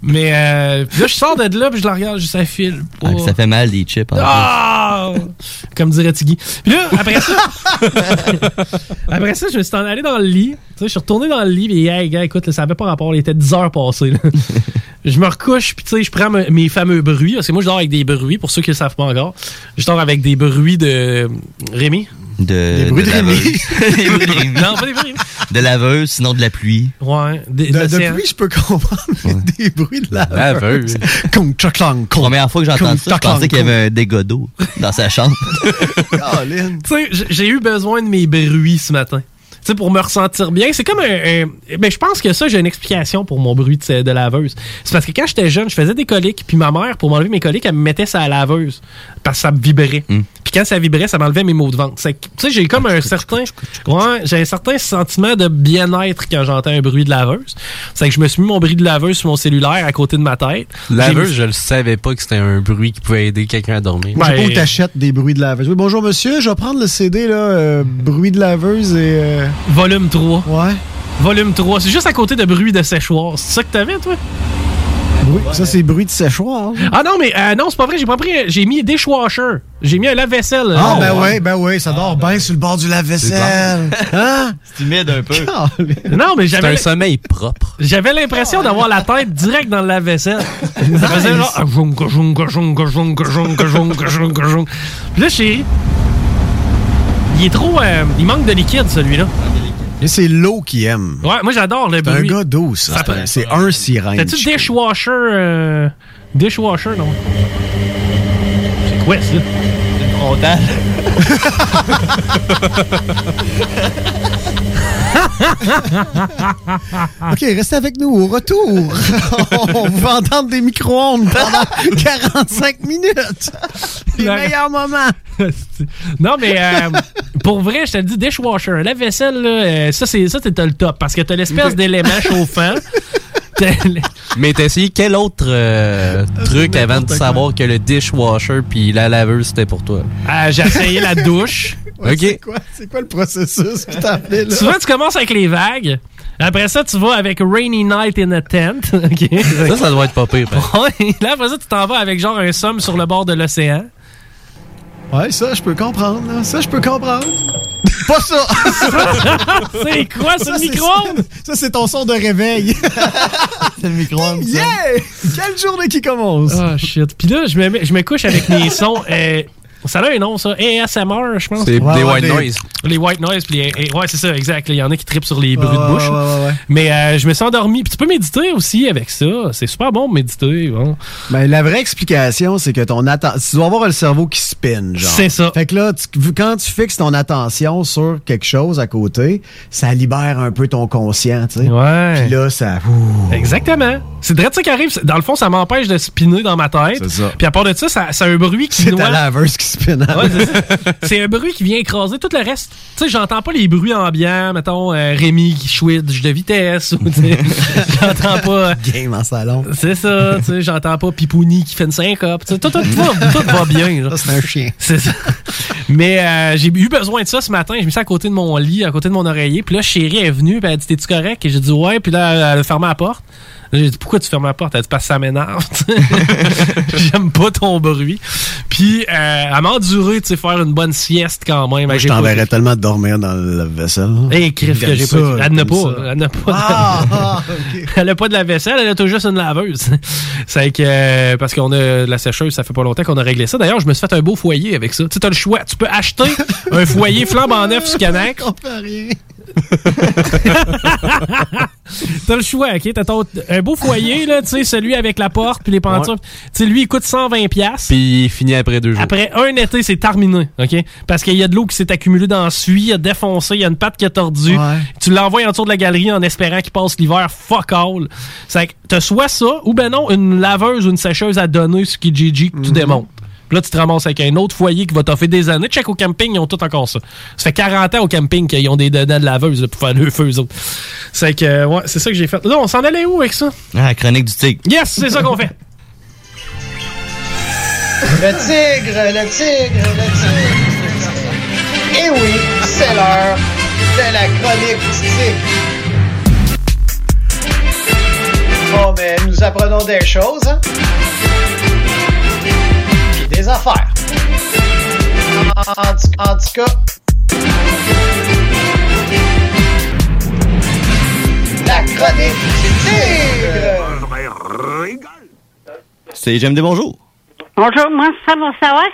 Mais euh, puis là, je sors de là, puis je la regarde, juste ça file. Ah, ça fait mal des chips. en Ah! Comme dirait Tiggy. Puis là, après ça, après ça, je me suis en allé dans le lit. Tu sais, je suis retourné dans le lit, puis hey, gars, écoute, là, ça avait pas rapport, il était 10 heures passées. là. je me recouche, puis tu sais, je prends me- mes fameux bruits, parce que moi, je dors avec des bruits, pour ceux qui le savent pas encore. Je dors avec des bruits de Rémi? De, Des bruits de Rémi. laveuse. Des bruits de Rémi. Non, pas des bruits. De laveuse, sinon de la pluie. Ouais. De, depuis, je peux comprendre mais des bruits de la Laveuse. Kong, tchaklang, kong. Première fois que j'entends ça, je pensais qu'il y avait un dégât d'eau dans sa chambre. Colin. Tu sais, j'ai eu besoin de mes bruits ce matin. Sais, pour me ressentir bien. C'est comme un. un- ben, je pense que ça, j'ai une explication pour mon bruit de, de laveuse. C'est parce que quand j'étais jeune, je faisais des coliques, puis ma mère, pour m'enlever mes coliques, elle me mettait ça à la laveuse. Parce que ça me vibrait. Puis quand ça vibrait, ça m'enlevait mes maux de ventre. Tu sais, j'ai comme un certain. Ouais, j'ai un certain sentiment de bien-être quand j'entends un bruit de laveuse. C'est que je me suis mis mon bruit de laveuse sur mon cellulaire à côté de ma tête. Laveuse, je le savais pas que c'était un bruit qui pouvait aider quelqu'un à dormir. Moi, je sais pas où t'achètes des bruits de laveuse. Oui, bonjour monsieur, je vais prendre le CD, là, euh, bruit de laveuse et. euh, Volume 3. Ouais. Volume 3. C'est juste à côté de bruit de séchoir. C'est ça que t'avais, toi? bruit- Ça, c'est bruit de séchoir. Ah non, mais euh, non, c'est pas vrai. J'ai pas pris. J'ai mis dishwasher. J'ai mis un lave-vaisselle. Ah, ben oui, ben oui, ça dort bien sur le bord du lave-vaisselle. Hein? C'est humide un peu. Non, mais C'est j'avais. un sommeil propre. J'avais l'impression d'avoir la tête direct dans le lave-vaisselle. Ça faisait genre. ah, jonga, jonga, Il est trop. euh, il manque de liquide, celui-là. Et c'est l'eau qui aime. Ouais, moi, j'adore le C'est un bruit. gars d'eau, ça. Ça C'est un- C'est un sirène. T'as-tu dishwasher. euh, Dishwasher, non? C'est quoi, ça? Une frontale. OK, restez avec nous. Au retour, on va entendre des micro-ondes pendant 45 minutes. Les meilleurs moments. non, mais euh, pour vrai, je te le dis, dishwasher, la vaisselle, là, euh, ça, c'est ça, c'est le top. Parce que t'as l'espèce d'élément chauffant. Mais t'as essayé quel autre euh, truc avant de savoir que le dishwasher puis la laveuse c'était pour toi? Ah, j'ai essayé la douche. Ouais, Ok. C'est quoi, c'est quoi le processus que t'as appelé là? Souvent, tu commences avec les vagues. Après ça, tu vas avec Rainy Night in a Tent. Ça, ça doit être pas pire. ben. Ouais. Là, après ça, tu t'en vas avec genre un somme sur le bord de l'océan. Ouais, ça, je peux comprendre. là. Ça, je peux comprendre. Pas ça! c'est quoi, c'est le micro-ondes? Ça, c'est ton son de réveil. C'est le micro-ondes. yeah! Quelle journée qui commence? Ah, shit. Puis là, je me, je me couche avec mes sons. euh, ça a un nom, ça. ASMR, je pense. C'est Ouais, des white des- noise. Les white noise. Puis les- ouais, c'est ça, exact. Il y en a qui tripent sur les bruits Ouais, de bouche. ouais, ouais, ouais. Mais euh, je me suis endormi. Puis tu peux méditer aussi avec ça. C'est super bon de méditer. bon. Ben, la vraie explication, c'est que ton attention. Tu dois avoir le cerveau qui spin, genre. C'est ça. Fait que là, tu- quand tu fixes ton attention sur quelque chose à côté, ça libère un peu ton conscient, tu sais. Ouais. Puis là, ça. ouh. Exactement. C'est direct ça qui arrive. Dans le fond, ça m'empêche de spinner dans ma tête. C'est ça. Puis à part de ça, ça, c'est un bruit qui C'est noie. ta laveuse qui spin. Ouais, c'est un bruit qui vient écraser tout le reste. Tu sais, j'entends pas les bruits ambiants, mettons euh, Rémi qui switch de vitesse. j'entends pas. Game en salon. C'est ça, tu sais, j'entends pas Pipouni qui fait une syncope. Tout, tout, tout va, tout va bien. c'est un chien. C'est ça. Mais euh, j'ai eu besoin de ça ce matin. Je me suis à côté de mon lit, à côté de mon oreiller. Puis là, chérie est venue. Puis elle a dit T'es-tu correct? Et j'ai dit Ouais. Puis là, elle a fermé la porte. J'ai dit Pourquoi tu fermes la porte? Elle dit Parce que ça m'énerve. J'aime pas ton bruit. Puis euh, elle m'a enduré, tu sais, faire une bonne sieste quand même. Moi, je t'enverrais tellement de dormir dans le vaisselle. Hé, crif que j'ai pas. Elle n'a pas. Elle n'a pas. Ah, de- ah, ok. Elle a pas de la vaisselle, elle a tout juste une laveuse. C'est que euh, parce qu'on a de la sécheuse, ça fait pas longtemps qu'on a réglé ça. D'ailleurs, je me suis fait un beau foyer avec ça. Tu sais, t'as le choix. Tu peux acheter un foyer flambant neuf sur Canac. T'as le choix, ok? T'as ton- un beau foyer, là, tu sais, celui avec la porte puis les pentures. Tu sais, lui, il coûte 120$. piastres. Puis il finit après deux jours. Après un été, c'est terminé, OK? Parce qu'il y a de l'eau qui s'est accumulée dans le suie, il a défoncé, il y a une patte qui a tordu. Ouais. Tu l'envoies en dessous de la galerie en espérant qu'il passe l'hiver. Fuck all. C'est que t'as soit ça, ou ben non, une laveuse ou une sécheuse à donner sur Kijiji que tu démontes. Puis là, tu te ramasses avec un autre foyer qui va t'offrir des années. Check au camping, ils ont tout encore ça. Ça fait 40 ans au camping qu'ils ont des dedans de laveuse là, pour faire le feu, eux autres. C'est que, ouais, c'est ça que j'ai fait. Là, on s'en allait où avec ça? Ah, la chronique du tigre. Yes, c'est ça qu'on fait. Le tigre, le tigre, le tigre. Et oui, c'est l'heure de la chronique du tigre. Bon, mais nous apprenons des choses, hein? Des affaires. En, en tout- en tout cas, la chronique du tigre. C'est J'aime des bonjours. Bonjour, moi, ça va savoir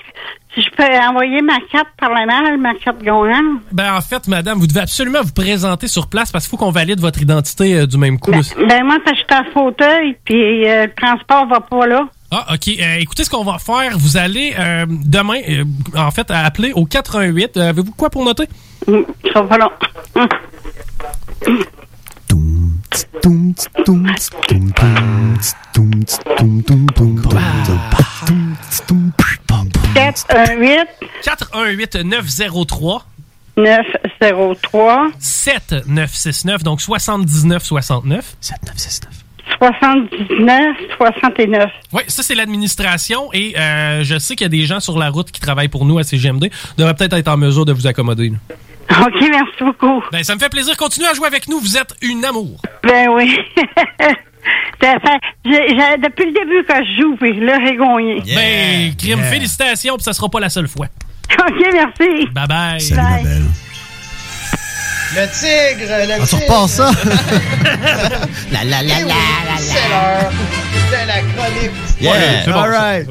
si je peux envoyer ma carte par la mail, ma carte gagnante. Ben, en fait, madame, vous devez absolument vous présenter sur place parce qu'il faut qu'on valide votre identité euh, du même coup. là. Ben, moi, parce que je suis en fauteuil, puis euh, le transport va pas là. Ah, OK. Euh, écoutez ce qu'on va faire. Vous allez euh, demain, euh, en fait, appeler au 88. Euh, Avez-vous quoi pour noter? Ça va pas long. Toum, tss, toum, tss, toum, toum, tss, toum, tss, toum, toum, toum, toum, toum, tss, toum, pum, pum. 418 418 903 903 7969, donc 79 69. 7969. 79 69. Oui, ça c'est l'administration et euh, je sais qu'il y a des gens sur la route qui travaillent pour nous à CGMD. devraient peut-être être en mesure de vous accommoder. là. OK, merci beaucoup. Ben, ça me fait plaisir. Continuez à jouer avec nous. Vous êtes une amour. Ben oui. Depuis le début que je joue, puis là, j'ai gagné. Ben, crime, félicitations, puis ça sera pas la seule fois. OK, merci. Bye bye. Salut, ma belle. Le tigre, le Ah, tu tigre. repasses ça? la la la la C'est l'heure de la chronique du Yeah. C'est bon, All right.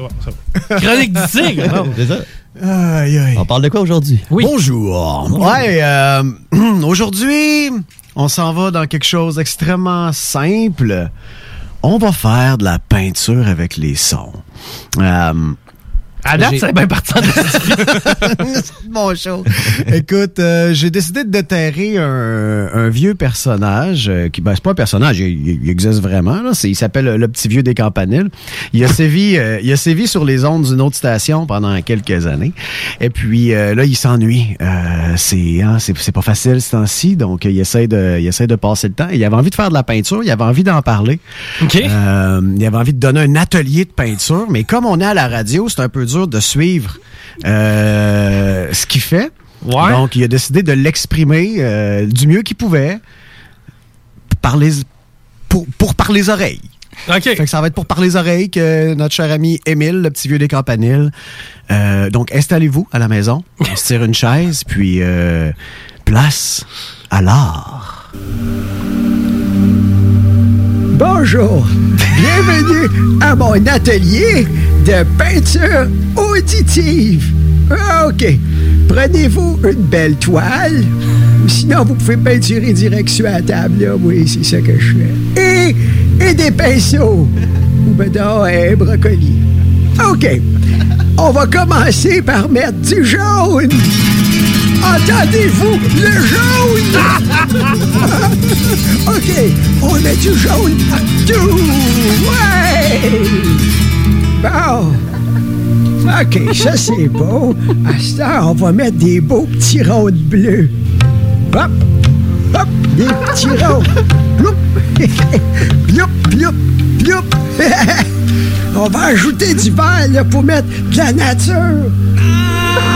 Chronique du tigre. C'est ça. Aïe, aïe. On parle de quoi aujourd'hui? Bonjour. Ouais, euh, aujourd'hui, on s'en va dans quelque chose d'extrêmement simple. On va faire de la peinture avec les sons. Euh, À date, c'est bien parti Mon show. Écoute, euh, j'ai décidé de déterrer un, un vieux personnage euh, qui, ben, c'est pas un personnage, il, il- il existe vraiment. Là. C'est- il s'appelle euh, le petit vieux des campaniles. Il a sévi, euh, il a sévi sur les ondes d'une autre station pendant quelques années. Et puis euh, là, il s'ennuie. Euh, c'est, hein, c'est, c'est pas facile ce temps-ci, donc il essaie de, il essaie de passer le temps. Il avait envie de faire de la peinture, il avait envie d'en parler. Euh, il avait envie de donner un atelier de peinture, mais comme on est à la radio, c'est un peu dur de suivre euh, ce qu'il fait. Donc, il a décidé de l'exprimer euh, du mieux qu'il pouvait par les, pour, pour par les oreilles. Fait que ça va être pour par les oreilles que notre cher ami Émile, le petit vieux des campaniles. Euh, donc, installez-vous à la maison, on se tire une chaise, puis euh, place à l'art. Bonjour, bienvenue à mon atelier de peinture auditive. Ah, OK, prenez-vous une belle toile, sinon vous pouvez peinturer direct sur la table, oui, c'est ça que je fais. Et, et des pinceaux, ou ben non, un brocoli. OK, on va commencer par mettre du jaune. Entendez-vous le jaune? OK, on met du jaune partout. Ouais! OK, ça c'est beau. À ce temps, on va mettre des beaux petits ronds de bleu. Hop! Hop! Des petits ronds. Ploup! Ploup, ploup. On va ajouter du vert là, pour mettre de la nature.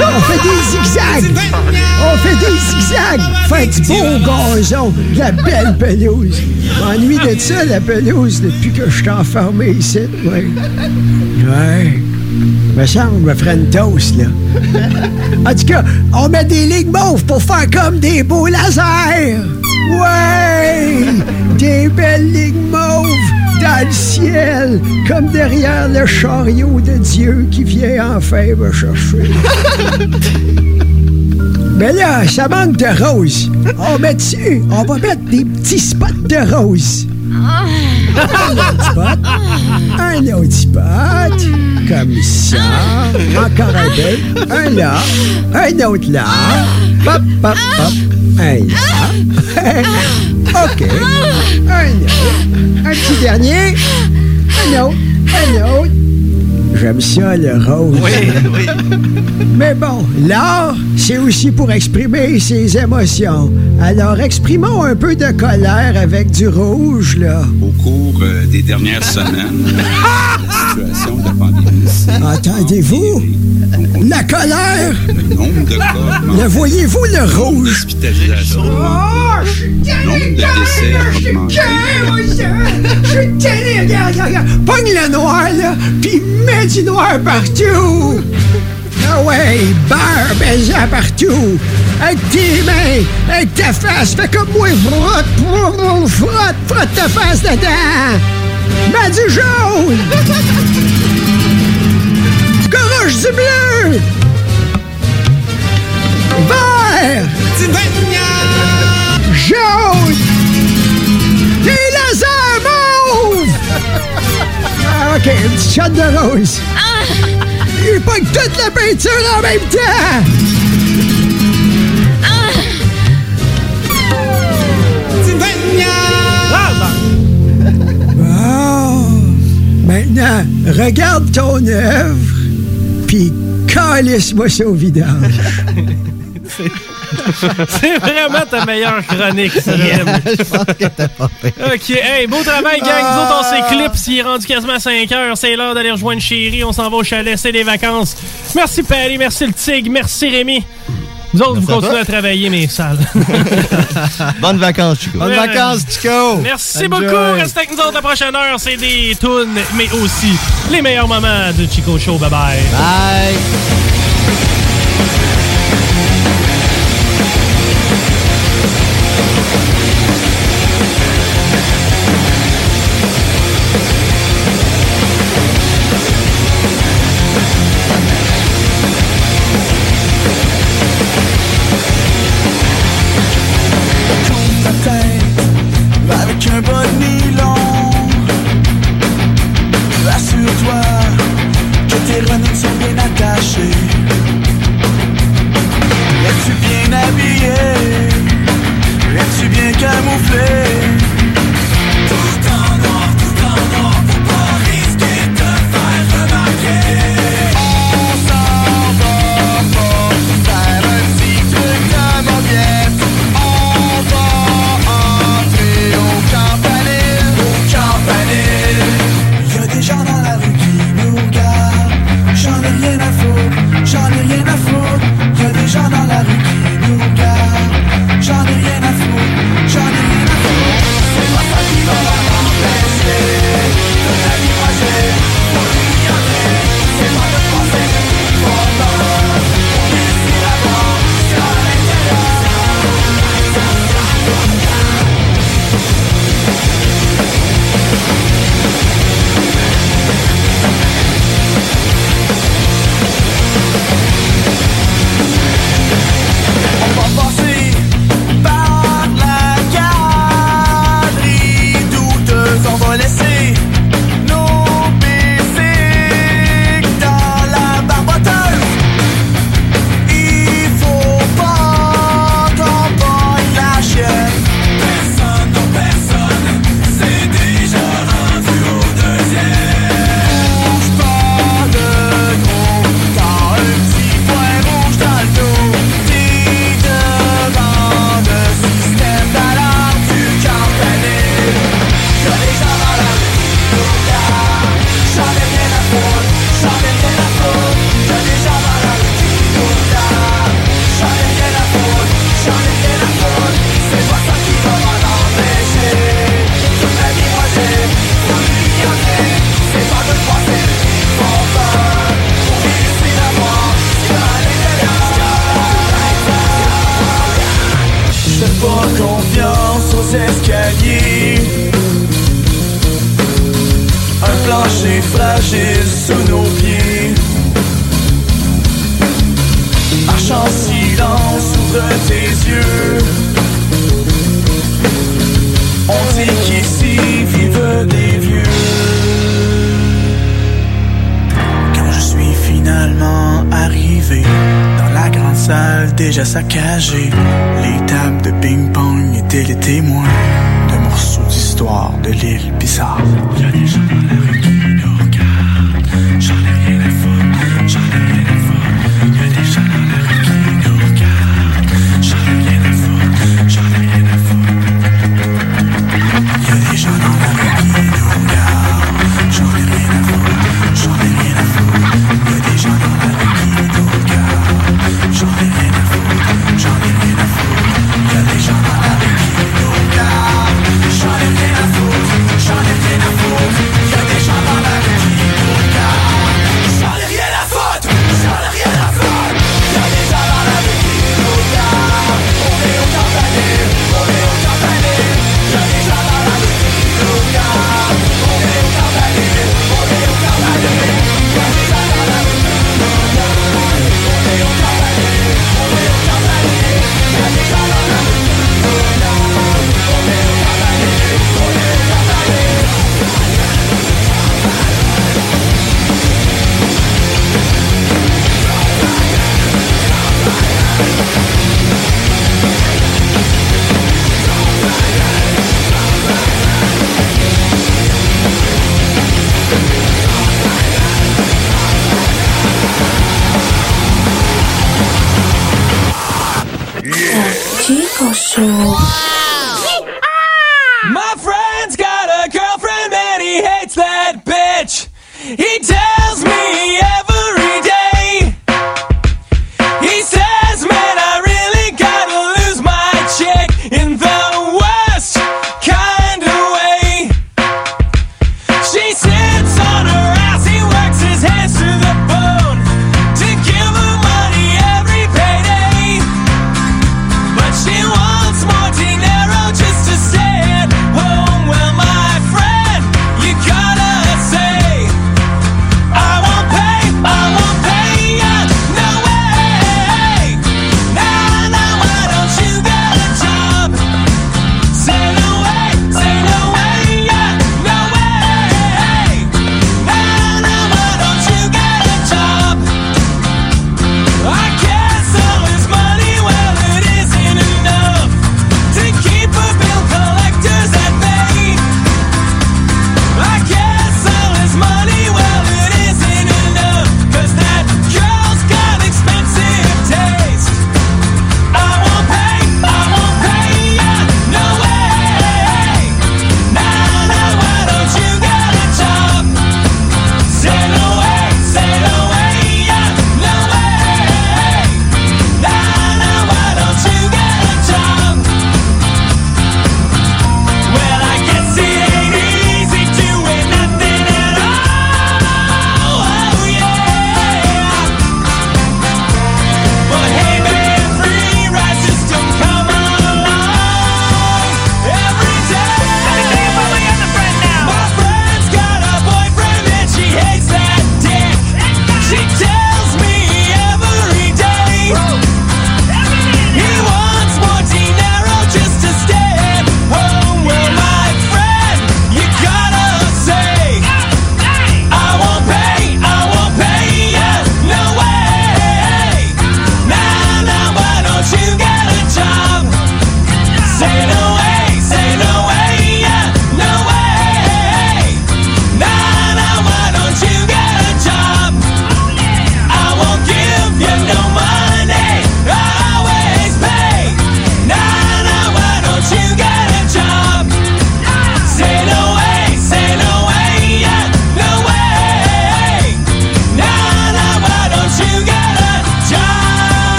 On fait des zigzags. On fait des zigzags. Fait du beau gazon, de la belle pelouse. M'ennuie de ça, la pelouse, depuis que je suis enfermé ici. Ouais. Ouais. Me semble, je ferais une toast, là. En tout cas, on met des lignes mauves pour faire comme des beaux lasers. Ouais! Des belles lignes mauves ciel, comme derrière le chariot de Dieu qui vient enfin me chercher. Mais là, ça manque de rose. On met dessus, on va mettre des petits spots de rose. Un autre spot. Un autre spot. Comme ça. Encore un peu. Un là. Un autre là. Pop, pop, pop. Un là. OK. Un autre. Un petit dernier. Un autre. Un autre. J'aime ça, le rose. Mais bon, l'art, c'est aussi pour exprimer ses émotions. Alors, exprimons un peu de colère avec du rouge, là. Au cours euh, des dernières semaines, la situation de la pandémie. Entendez-vous? La colère! Le nombre de cas. Le voyez-vous, le rouge? L'hospitalisation augmente. Le nombre de décès augmenté. Je suis télé, regarde, regarde, regarde. Pogne le noir, là, puis mets noir partout. Ah ouais, beurre, mets-en partout. Avec tes mains, avec ta face, fais comme moi, frotte, frotte, frotte ta face dedans. Mets du jaune. Goroche du bleu. Vert. Jaune. OK, une petite shot de rose. Il pogne toute la peinture en même temps! Bon. Maintenant, regarde ton œuvre, puis calisse-moi ça au vidage. C'est vraiment ta meilleure chronique, ça, j'aime. Je pense que t'as pas fait. OK, hey, beau travail, gang. Nous autres, on s'éclipse. Il est rendu quasiment 5 heures. C'est l'heure d'aller rejoindre chérie. On s'en va au chalet. C'est les vacances. Merci, Patty. Merci, le Tigre. Merci, Rémi. Nous autres, vous Merci à continuez à travailler, mes salles. Bonnes vacances, Chico. Bonnes vacances, Chico. Merci Enjoy. beaucoup. Restez avec nous autres la prochaine heure. C'est des tunes, mais aussi les meilleurs moments de Chico Show. Bye bye. Bye.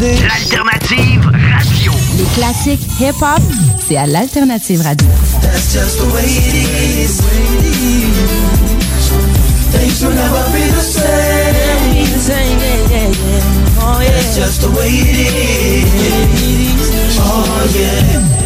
dé. L'alternative radio. Les classiques hip-hop, c'est à l'alternative radio. That's just the way it is. Things will never be the same. Oh yeah. That's just the way it is. Oh yeah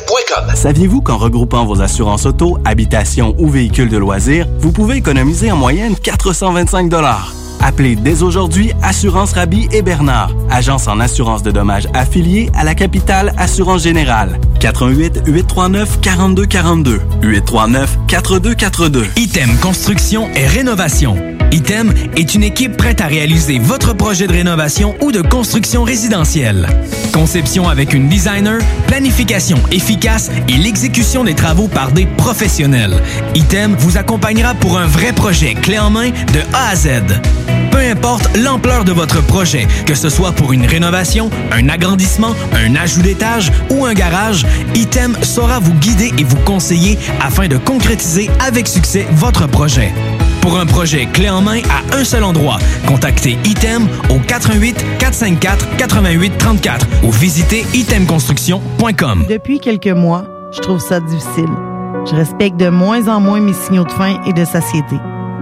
Saviez-vous qu'en regroupant vos assurances auto, habitation ou véhicules de loisirs, vous pouvez économiser en moyenne 425 Appelez dès aujourd'hui Assurance Rabi et Bernard, agence en assurance de dommages affiliée à la capitale Assurance Générale. 88 839 4242 839 4242. Item Construction et Rénovation. Item est une équipe prête à réaliser votre projet de rénovation ou de construction résidentielle. Conception avec une designer, planification efficace et l'exécution des travaux par des professionnels. Item vous accompagnera pour un vrai projet clé en main de A à Z. Peu importe l'ampleur de votre projet, que ce soit pour une rénovation, un agrandissement, un ajout d'étage ou un garage, Item saura vous guider et vous conseiller afin de concrétiser avec succès votre projet. Pour un projet clé en main à un seul endroit, contactez Item au 88 454 88 34 ou visitez itemconstruction.com. Depuis quelques mois, je trouve ça difficile. Je respecte de moins en moins mes signaux de faim et de satiété.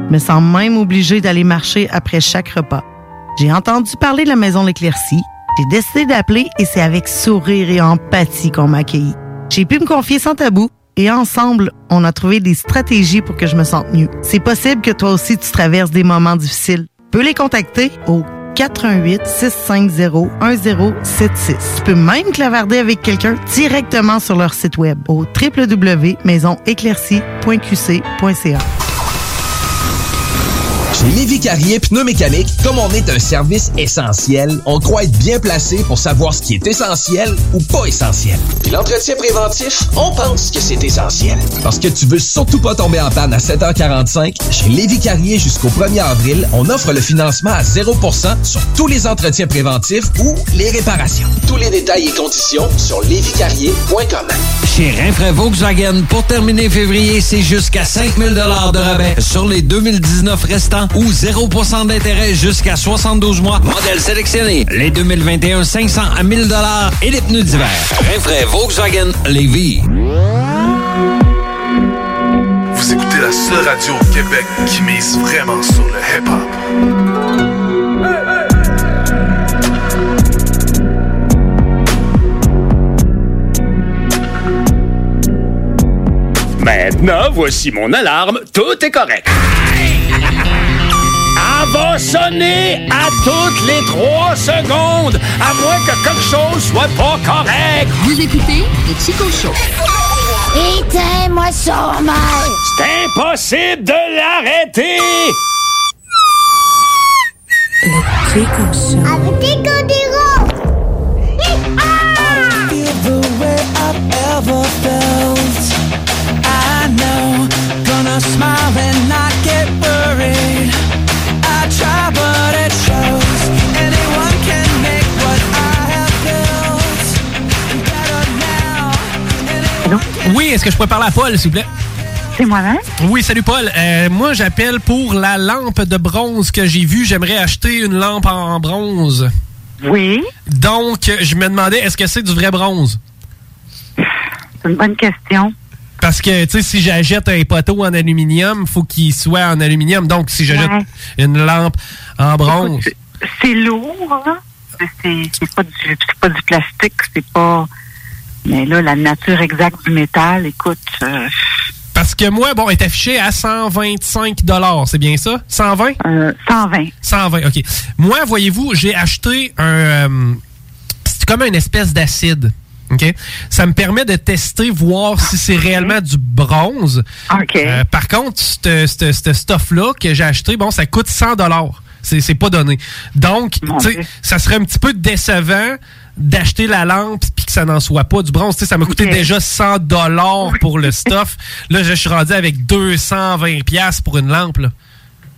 Me sens même obligée d'aller marcher après chaque repas. J'ai entendu parler de la maison L'Éclaircie. J'ai décidé d'appeler et c'est avec sourire et empathie qu'on m'a accueilli. J'ai pu me confier sans tabou et ensemble, on a trouvé des stratégies pour que je me sente mieux. C'est possible que toi aussi tu traverses des moments difficiles. Tu peux les contacter au 418 650 1076. Tu peux même clavarder avec quelqu'un directement sur leur site web au www.maisonéclaircie.qc.ca. Chez Lévi Carrier Pneumécanique, comme on est un service essentiel, on croit être bien placé pour savoir ce qui est essentiel ou pas essentiel. Puis l'entretien préventif, on pense que c'est essentiel. Parce que tu veux surtout pas tomber en panne à 7h45, chez Lévi Carrier jusqu'au 1er avril, on offre le financement à 0% sur tous les entretiens préventifs ou les réparations. Tous les détails et conditions sur lévicarrier.com. Chez Rinfraie Volkswagen, pour terminer février, c'est jusqu'à 5000 de rabais sur les 2019 restants ou 0% d'intérêt jusqu'à 72 mois. Modèle sélectionné. Les 2021 500 à 1000 et les pneus d'hiver. Rinfraie Volkswagen Lévis. Vous écoutez la seule radio au Québec qui mise vraiment sur le hip-hop. Maintenant, voici mon alarme. Tout est correct. Va sonner à toutes les trois secondes, à moins que quelque chose soit pas correct. Vous écoutez le Chico Show. Éteins-moi sur mal. C'est impossible de l'arrêter. Le Chico Show. Avec Chico que je pourrais parler à Paul, s'il vous plaît? C'est moi-même? Oui, salut Paul. Euh, moi, j'appelle pour la lampe de bronze que j'ai vue. J'aimerais acheter une lampe en bronze. Oui. Donc, je me demandais, est-ce que c'est du vrai bronze? C'est une bonne question. Parce que, tu sais, si j'achète un poteau en aluminium, faut qu'il soit en aluminium. Donc, si j'achète Ouais. une lampe en bronze. C'est lourd, là. C'est pas, du- pas du plastique, c'est pas. Mais là, la nature exacte du métal, écoute. euh, Parce que moi, bon, est affiché à 125 c'est bien ça? 120? 120. 120, OK. Moi, voyez-vous, j'ai acheté un... euh, c'est comme une espèce d'acide. OK? Ça me permet de tester, voir si c'est réellement du bronze. Euh, par contre, ce stuff-là que j'ai acheté, bon, ça coûte 100 C'est c'est pas donné. Donc, tu sais, ça serait un petit peu décevant d'acheter la lampe puis que ça n'en soit pas du bronze. Tu sais, ça m'a coûté déjà 100 dollars pour le stuff. Là, je suis rendu avec 220 pièces pour une lampe. là.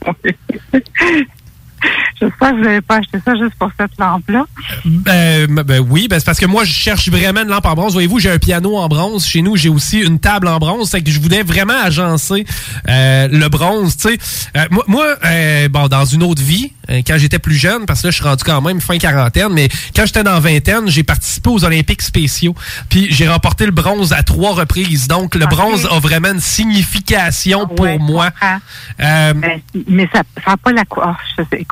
J'espère que vous n'avez pas acheté ça juste pour cette lampe-là. Euh, ben oui, ben c'est parce que moi, je cherche vraiment une lampe en bronze. Voyez-vous, j'ai un piano en bronze. Chez nous, j'ai aussi une table en bronze. C'est que je voulais vraiment agencer euh, le bronze, tu sais. Euh, moi, moi euh, bon, dans une autre vie, euh, quand j'étais plus jeune, parce que là, je suis rendu quand même fin quarantaine, mais quand j'étais dans vingtaine, j'ai participé aux Olympiques spéciaux. Puis j'ai remporté le bronze à trois reprises. Donc, le bronze a vraiment une signification pour moi. Euh, Ben, mais ça n'a pas la couleur.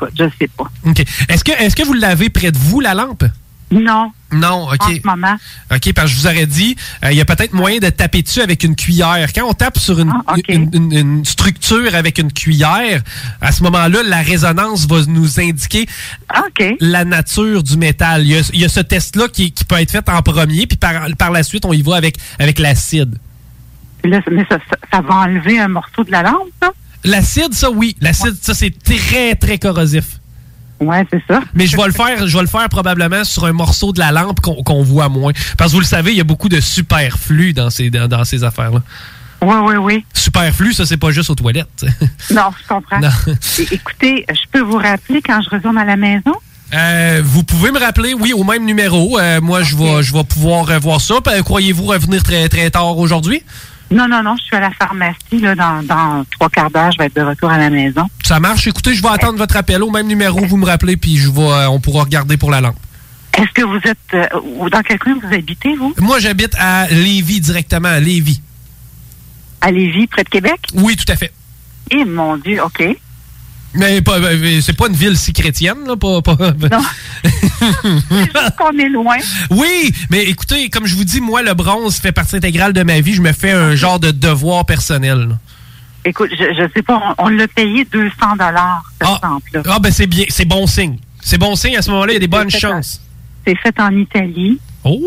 Écoute, je sais pas. OK. Est-ce que, est-ce que vous l'avez près de vous, la lampe? Non. Non, OK. En ce moment. OK, parce que je vous aurais dit, euh, il y a peut-être moyen de taper dessus avec une cuillère. Quand on tape sur une, Ah, une, une- une structure avec une cuillère, à ce moment-là, la résonance va nous indiquer la nature du métal. Il y a, il y a ce test-là qui, qui peut être fait en premier, puis par, par la suite, on y va avec, avec l'acide. Là, mais ça, ça, ça va enlever un morceau de la lampe, ça? L'acide, ça, oui. L'acide, ça, c'est très, très corrosif. Ouais, c'est ça. Mais je vais le faire, je vais le faire probablement sur un morceau de la lampe qu'on voit moins. Parce que vous le savez, il y a beaucoup de superflu dans ces, dans, dans ces affaires-là. Oui, oui, oui. Superflu, ça, c'est pas juste aux toilettes. Non, je comprends. Non. Écoutez, je peux vous rappeler quand je retourne à la maison? Euh, vous pouvez me rappeler, oui, au même numéro. Euh, moi, je vais, je vais pouvoir voir ça. Euh, Croyez-vous revenir très, très tard aujourd'hui? Non, non, non, je suis à la pharmacie, là, dans, dans trois quarts d'heure, je vais être de retour à la maison. Ça marche. Écoutez, je vais attendre votre appel au même numéro. Vous me rappelez, puis je vais, euh, on pourra regarder pour la lampe. Est-ce que vous êtes, euh, ou dans quel coin vous habitez, vous? Moi, j'habite à Lévis, directement, à Lévis. À Lévis, près de Québec? Oui, tout à fait. Eh, mon Dieu, OK. Mais pas, c'est pas une ville si chrétienne, là. Pas, pas... Non. qu'on est loin. Oui, mais écoutez, comme je vous dis, moi, le bronze fait partie intégrale de ma vie. Je me fais un genre de devoir personnel. là. Écoute, je, je sais pas, on, on l'a payé 200 dollars, cette lampe-là. Ah, ben c'est bien, c'est bon signe. C'est bon signe, à ce moment-là, il y a des bonnes chances. C'est fait en Italie. Oh!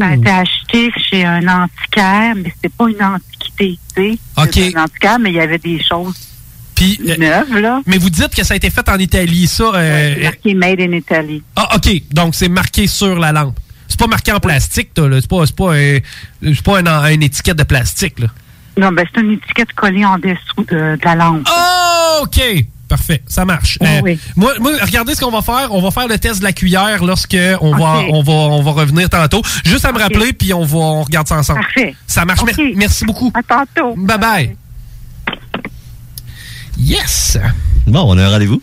Ça a été acheté chez un antiquaire, mais c'était pas une antiquité, tu sais. OK. Un antiquaire, mais il y avait des choses Puis, là. Mais vous dites que ça a été fait en Italie, ça. euh, C'est marqué Made in Italy. Ah, OK. Donc, c'est marqué sur la lampe. C'est pas marqué en plastique, là. là. C'est pas, pas, un- pas un- une étiquette de plastique, là. Non, ben c'est une étiquette collée en dessous de, de la lampe. Oh, OK. Parfait, ça marche. Euh, moi, moi, regardez ce qu'on va faire. On va faire le test de la cuillère lorsque on va, on va, on va revenir tantôt. Juste à me rappeler, puis on va, on regarde ça ensemble. Parfait. Ça marche. Mer- Merci beaucoup. À tantôt. Bye bye. Yes. Bon, on a un rendez-vous.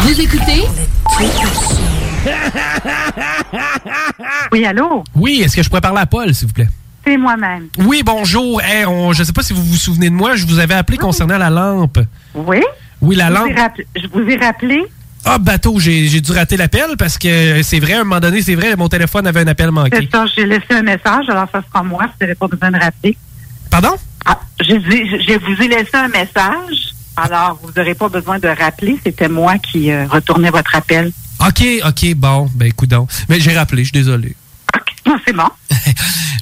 Vous écoutez? Oui, allô? Oui, est-ce que je pourrais parler à Paul, s'il vous plaît? C'est moi-même. Oui, bonjour. Hey, on, je ne sais pas si vous vous souvenez de moi. Je vous avais appelé concernant la lampe. Oui? Oui, la Je lampe. Je vous ai rappelé. Ah, bateau, j'ai dû rater l'appel parce que c'est vrai, à un moment donné, c'est vrai, mon téléphone avait un appel manqué. C'est ça, j'ai laissé un message, alors ça sera moi, vous n'avez pas besoin de rappeler. Pardon? Ah, j'ai dit, je, je vous ai laissé un message, alors vous n'aurez pas besoin de rappeler, c'était moi qui euh, retournais votre appel. OK, OK, bon, ben écoute donc. Mais j'ai rappelé, je suis désolé. Non, c'est bon.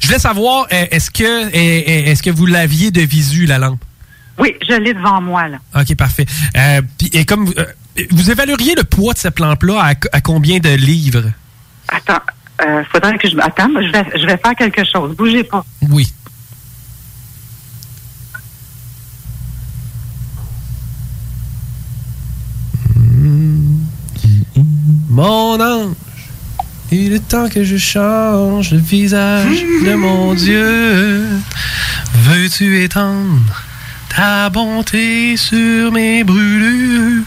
Je voulais savoir, euh, est-ce que euh, est-ce que vous l'aviez de visu, la lampe? Oui, je l'ai devant moi, là. OK, parfait. Euh, et comme vous- euh, vous évalueriez le poids de cette lampe-là à, à combien de livres? Attends, euh, faudrait que je... Attends, je vais, je vais faire quelque chose. Bougez pas. Oui. Mon ange, il est temps que je change le visage de mon Dieu. Veux-tu étendre ta bonté sur mes brûlures?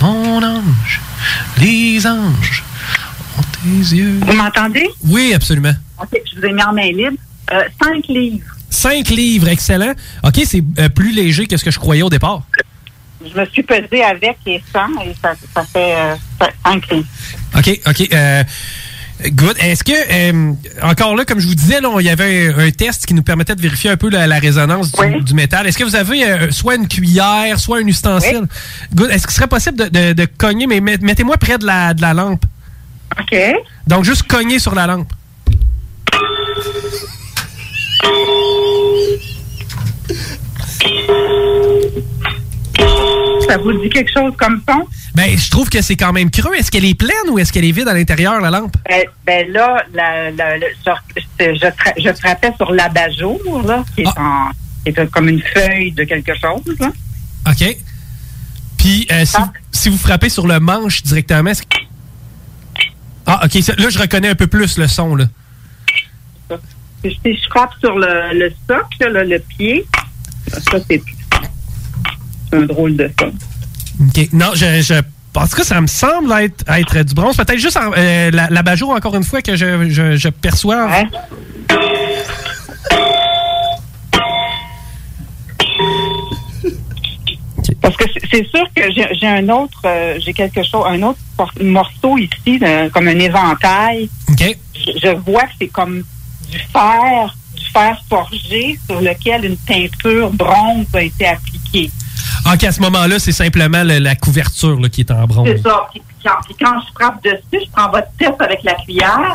Mon ange, les anges ont tes yeux. Vous m'entendez? Oui, absolument. OK, je vous ai mis en main libre. Euh, cinq livres. 5 livres, excellent. OK, c'est euh, plus léger que ce que je croyais au départ. Je me suis pesée avec et sans, et ça, ça fait euh, cinq livres. OK, OK. euh, good. Est-ce que, euh, encore là, comme je vous disais, là, il y avait un, un test qui nous permettait de vérifier un peu la, la résonance du, du métal. Est-ce que vous avez euh, soit une cuillère, soit un ustensile? Good. Est-ce qu'il serait possible de, de- de cogner, mais met- mettez-moi près de la, de la lampe. OK. Donc, juste cogner sur la lampe. Ça vous dit quelque chose comme son? Ben, je trouve que c'est quand même creux. Est-ce qu'elle est pleine ou est-ce qu'elle est vide à l'intérieur, la lampe? Ben, ben là, la, la- le- sur- je, je, tra- je frappais sur l'abat-jour, là, qui est, en, qui est comme une feuille de quelque chose. Là. OK. Puis, euh, si, si vous frappez sur le manche directement, Ah, ok. Là, je reconnais un peu plus le son, là. Si je, frappe sur le, le socle, le pied, ça, c'est c'est un drôle de son. OK. Non, je, je en tout cas, ça me semble être, être du bronze. Peut-être juste en- euh, la, encore une fois, que je, je, je perçois. Parce que c'est- sûr que j'ai un autre, euh, j'ai quelque chose, un autre morceau ici, euh, comme un éventail. OK. Je, je vois que c'est comme du fer, du fer forgé sur lequel une teinture bronze a été appliquée. OK, à ce moment-là, c'est simplement le- la couverture là, qui est en bronze. C'est ça. Puis quand, puis quand je frappe dessus, je prends votre tête avec la cuillère,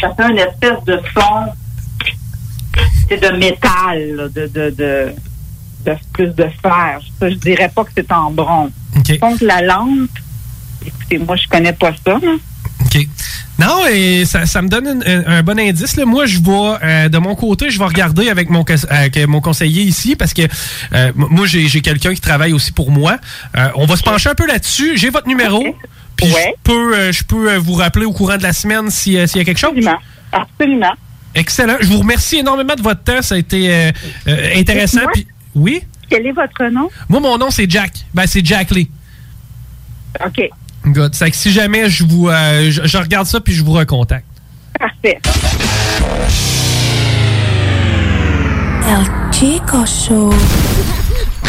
ça fait une espèce de son, c'est de métal, là, de, de, de, de plus de fer. Ça, je dirais pas que c'est en bronze. Contre la lampe, écoutez, moi, je connais pas ça. là. OK. Non, et ça, ça me donne un, un- un bon indice. Là. Moi, je vais, euh, de mon côté, je vais regarder avec mon, avec mon conseiller ici parce que euh, moi, j'ai j'ai quelqu'un qui travaille aussi pour moi. Euh, on va se pencher un peu là-dessus. J'ai votre numéro. Puis je peux, euh, je peux vous rappeler au courant de la semaine si, euh, s'il y a quelque chose. Absolument. Absolument. Excellent. Je vous remercie énormément de votre temps. Ça a été euh, euh, intéressant. Oui? Quel est votre nom? Moi, mon nom, c'est Jack. Ben, c'est Jack Lee. OK. Good. C'est que si jamais je vous, euh, je, je regarde ça puis je vous recontacte. Parfait. El Chico Show.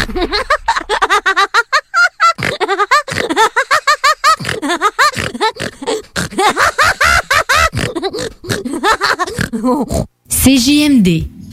CJMD.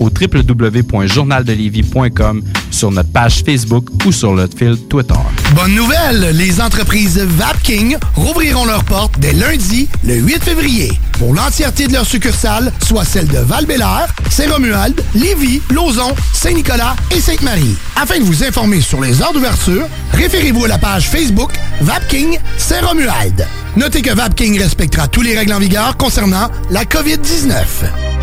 au www.journaldelévis.com, sur notre page Facebook ou sur notre fil Twitter. Bonne nouvelle, les entreprises Vapking rouvriront leurs portes dès lundi, le 8 février, pour l'entièreté de leurs succursales, soit celles de val Saint-Romuald, Lévis, Lauson, Saint-Nicolas et Sainte-Marie. Afin de vous informer sur les heures d'ouverture, référez-vous à la page Facebook Vapking Saint-Romuald. Notez que Vapking respectera tous les règles en vigueur concernant la COVID-19.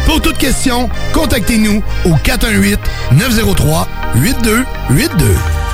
Pour toute question, contactez-nous au 418-903-8282.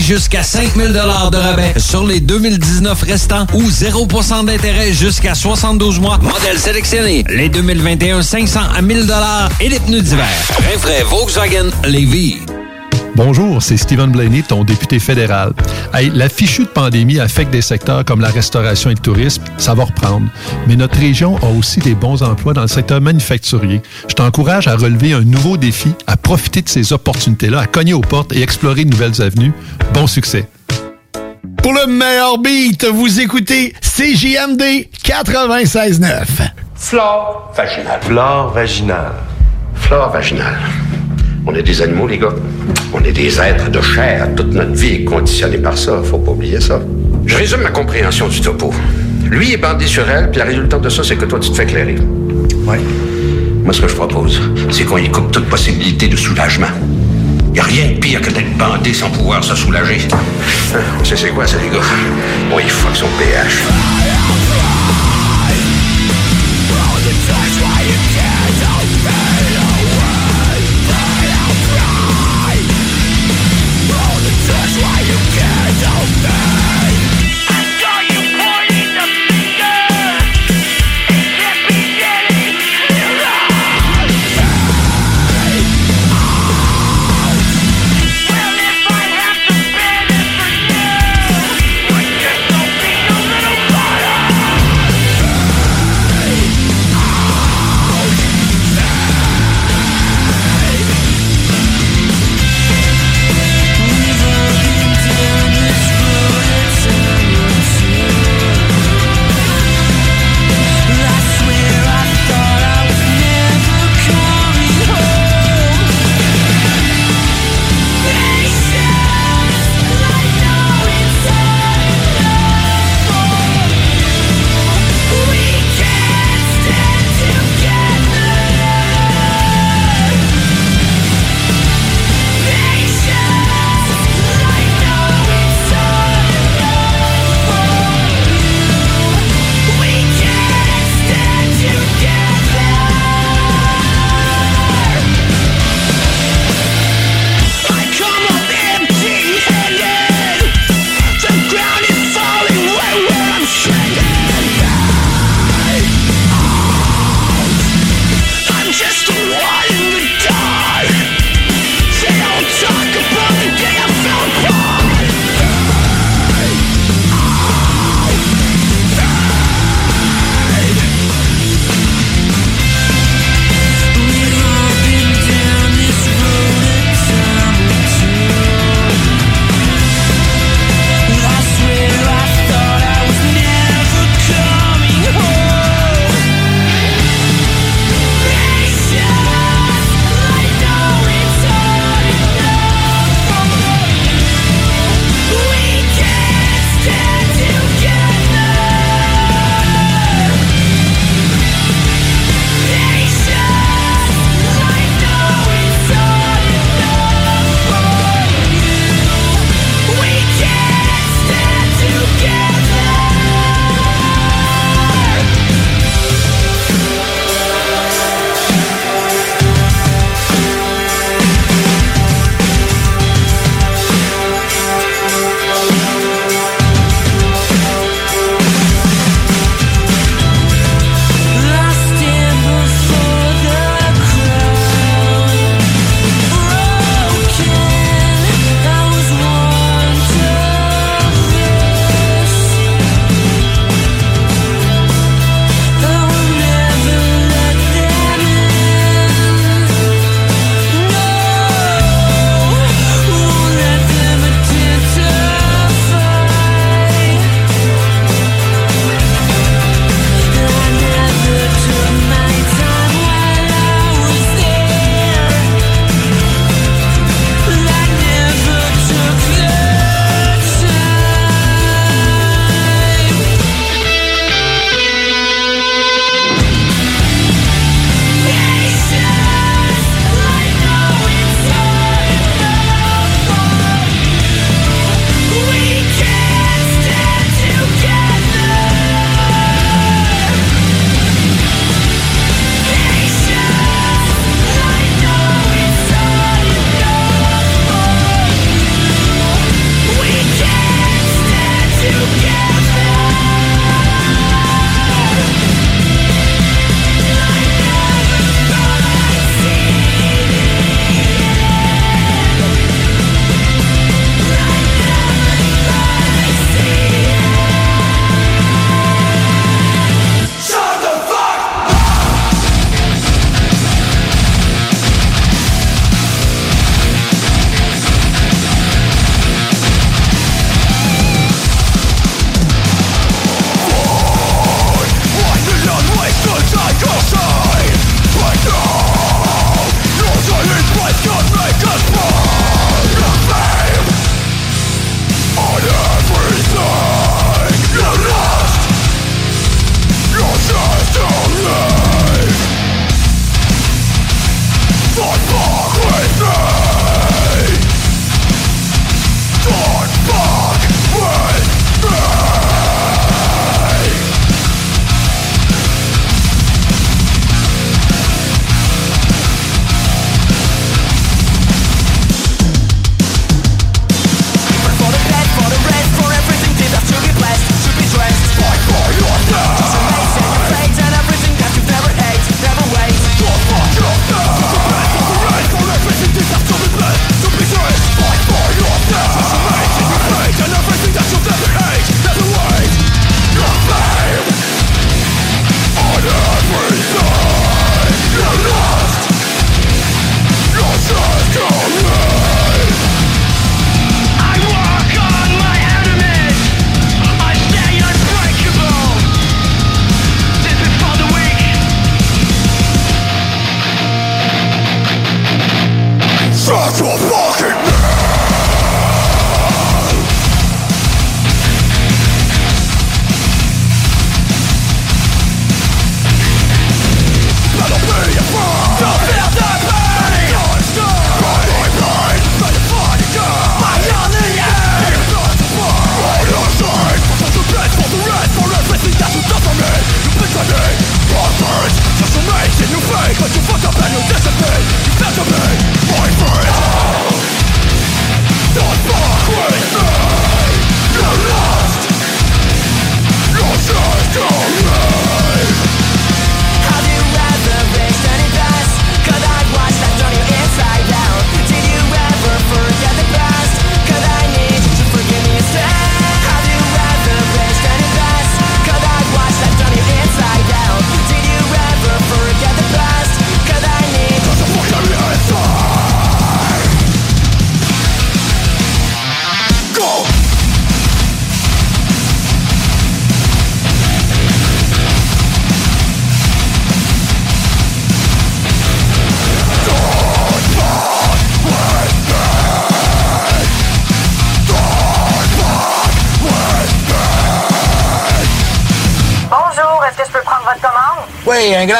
jusqu'à 5000 de rabais sur les 2019 restants ou 0% d'intérêt jusqu'à 72 mois. Modèle sélectionné. Les 2021, 500 à 1000 et les pneus d'hiver. Rinfraie Volkswagen Lévis. Bonjour, c'est Stephen Blaney, ton député fédéral. Hey, la fichue de pandémie affecte des secteurs comme la restauration et le tourisme, ça va reprendre. Mais notre région a aussi des bons emplois dans le secteur manufacturier. Je t'encourage à relever un nouveau défi, à profiter de ces opportunités-là, à cogner aux portes et explorer de nouvelles avenues. Bon succès. Pour le meilleur beat, vous écoutez CJMD 96.9. Flore vaginale. Flore vaginale. Flore vaginale. On est des animaux, les gars. On est des êtres de chair. Toute notre vie est conditionnée par ça. Faut pas oublier ça. Je résume ma compréhension du topo. Lui est bandé sur elle, puis la résultante de ça, c'est que toi, tu te fais éclairer. Ouais. Moi, ce que je propose, c'est qu'on y coupe toute possibilité de soulagement. Y a rien de pire que d'être bandé sans pouvoir se soulager. On sait c'est quoi, ça, les gars? Bon, il fuck son pH.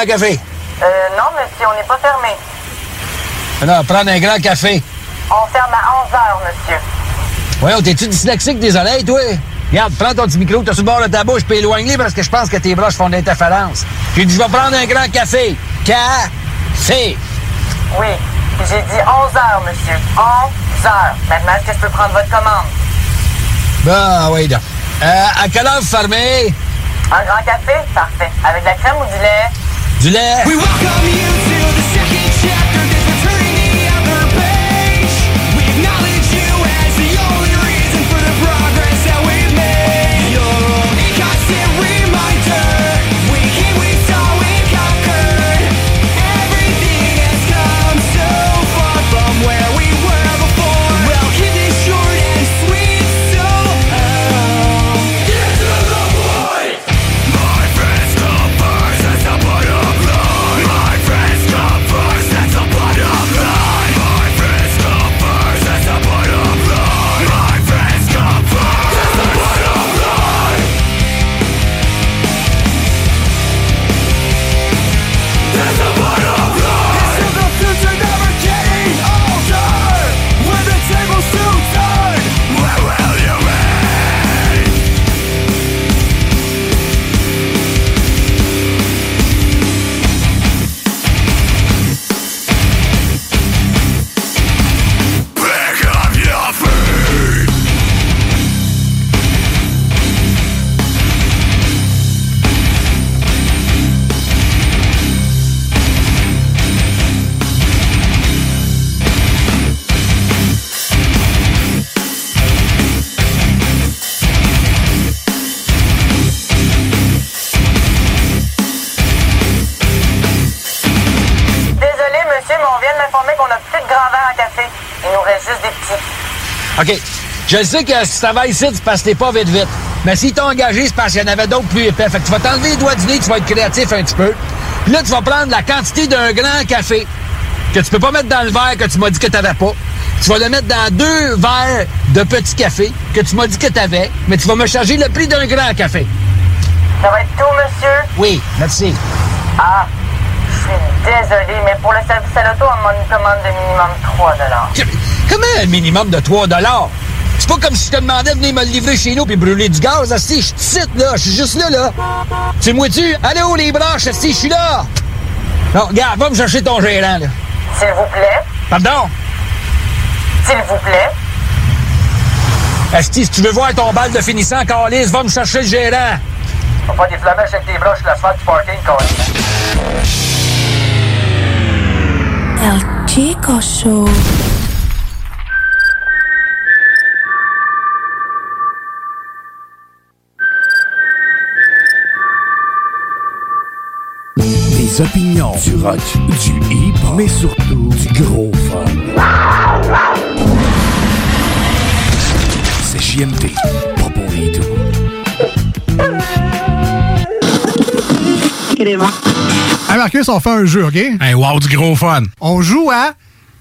Grand café? Euh, non, monsieur, on n'est pas fermé. Non, prendre un grand café. On ferme à 11 heures, monsieur. Voyons, t'es-tu dyslexique des oreilles, toi? Regarde, prends ton petit micro t'as sur le bord de ta bouche puis éloigne-les parce que je pense que tes broches font de l'interférence. J'ai dit, je vais prendre un grand café. Café. Oui, puis j'ai dit 11 heures, monsieur. 11 heures. Maintenant, est-ce que je peux prendre votre commande? Bon, oui, donc. Euh, à quelle heure vous fermez? Un grand café? Parfait. Avec de la crème ou du lait? Du lait? We welcome you Je sais que si ça va ici, c'est parce que t'es pas vite vite. Mais s'ils t'ont engagé, c'est parce qu'il y en avait d'autres plus épais. Fait que tu vas t'enlever les doigts du nez, tu vas être créatif un petit peu. Puis là, tu vas prendre la quantité d'un grand café que tu peux pas mettre dans le verre que tu m'as dit que t'avais pas. Tu vas le mettre dans deux verres de petit café que tu m'as dit que t'avais, mais tu vas me charger le prix d'un grand café. Ça va être tout, monsieur? Oui, merci. Ah, je suis désolé, mais pour le service à l'auto, on demande une commande de minimum 3 Comment un minimum de 3 C'est pas comme si je te demandais de venir me le livrer chez nous puis brûler du gaz, assis. Je suis ici, là. Je suis juste là, là. Tu me tu Allez où les branches, assis? Je suis là. Non, regarde, va me chercher ton gérant, là. S'il vous plaît. Pardon? S'il vous plaît. Asti, si tu veux voir ton bal de finissant, Calis, va me chercher le gérant. Faut pas des flamèches avec tes broches sur l'asphalte du parking, Colin. El Chico Show. Des opinions, du rock, du hip, mais surtout du gros fun. C'est JMD, pas pour les doux. Hey Marcus, on fait un jeu, OK? Hey, wow, du gros fun. On joue à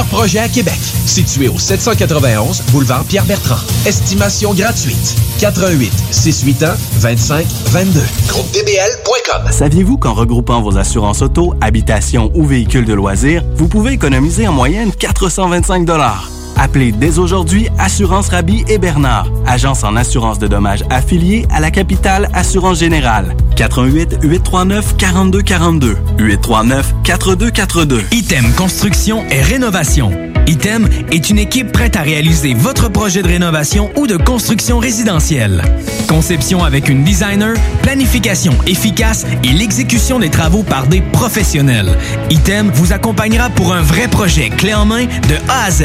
projets à Québec. Situé au 791 boulevard Pierre-Bertrand. Estimation gratuite. 88 681 25 22. GroupeDBL.com. Saviez-vous qu'en regroupant vos assurances auto, habitation ou véhicules de loisirs, vous pouvez économiser en moyenne 425 Appelez dès aujourd'hui Assurance Rabi et Bernard, agence en assurance de dommages affiliée à la capitale Assurance Générale. 88 839 4242 839 4242. Item Construction et Rénovation. Item est une équipe prête à réaliser votre projet de rénovation ou de construction résidentielle. Conception avec une designer, planification efficace et l'exécution des travaux par des professionnels. Item vous accompagnera pour un vrai projet clé en main de A à Z.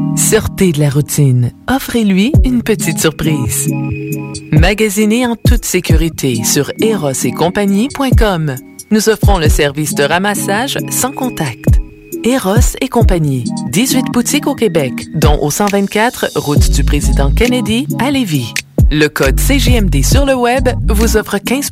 Sortez de la routine. Offrez-lui une petite surprise. Magasinez en toute sécurité sur erosetcompagnie.com. Nous offrons le service de ramassage sans contact. Eros et compagnie. 18 boutiques au Québec, dont au 124 route du président Kennedy à Lévis. Le code CGMD sur le web vous offre 15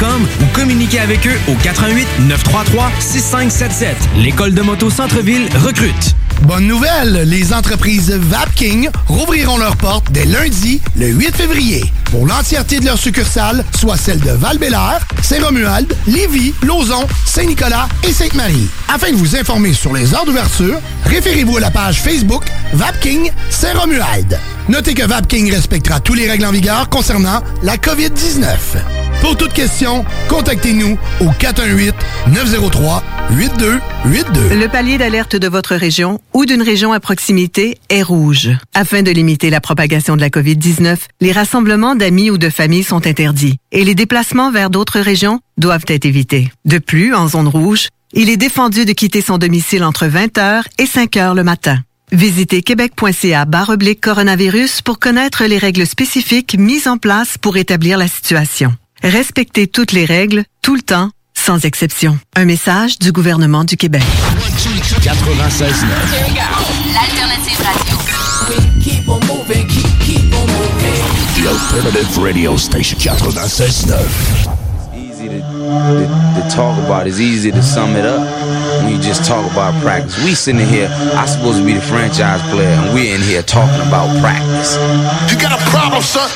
ou communiquez avec eux au 88 933 6577. L'école de moto Centre-ville recrute. Bonne nouvelle, les entreprises Vapking rouvriront leurs portes dès lundi, le 8 février, pour l'entièreté de leurs succursales, soit celles de val Saint-Romuald, Lévis, Lauson, Saint-Nicolas et Sainte-Marie. Afin de vous informer sur les heures d'ouverture, référez-vous à la page Facebook Vapking Saint-Romuald. Notez que Vapking respectera tous les règles en vigueur concernant la COVID-19. Pour toute question, contactez-nous au 418-903-8282. Le palier d'alerte de votre région ou d'une région à proximité est rouge. Afin de limiter la propagation de la COVID-19, les rassemblements d'amis ou de familles sont interdits et les déplacements vers d'autres régions doivent être évités. De plus, en zone rouge, il est défendu de quitter son domicile entre 20h et 5h le matin. Visitez québec.ca oblique coronavirus pour connaître les règles spécifiques mises en place pour établir la situation. Respectez toutes les règles, tout le temps, sans exception. Un message du gouvernement du Québec. 96 L'alternative radio. Keep on moving, keep, keep on moving. The alternative radio station 96 easy to, to, talk about. It's easy to sum it up when you just talk about practice. We sitting here, I supposed to be the franchise player, and we're in here talking about practice. You got a problem, son?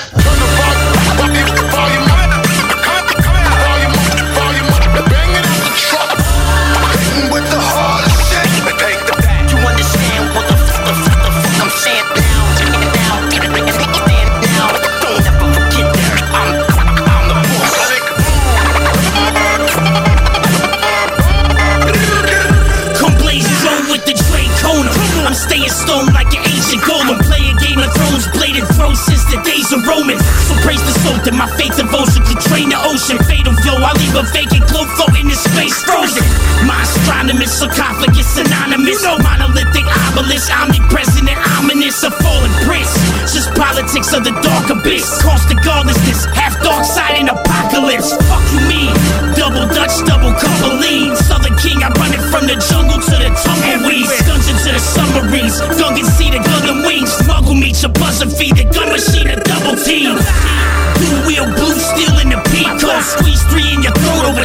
Stone like an ancient golem. Playing Game of Thrones, bladed thrones since the days of Roman. So praise the Sultan, my faith devotion can drain the ocean. Fatal flow, I leave a vacant globe floating in space frozen. My astronomist, sarcophagus synonymous. You No monolithic obelisk, omnipresent and ominous. A fallen prince. Just politics of the dark abyss. Cost the godlessness, half dark side and apocalypse. Fuck you mean? Double Dutch, double couple lean. Southern king, I run it from the jungle to the tumbleweeds.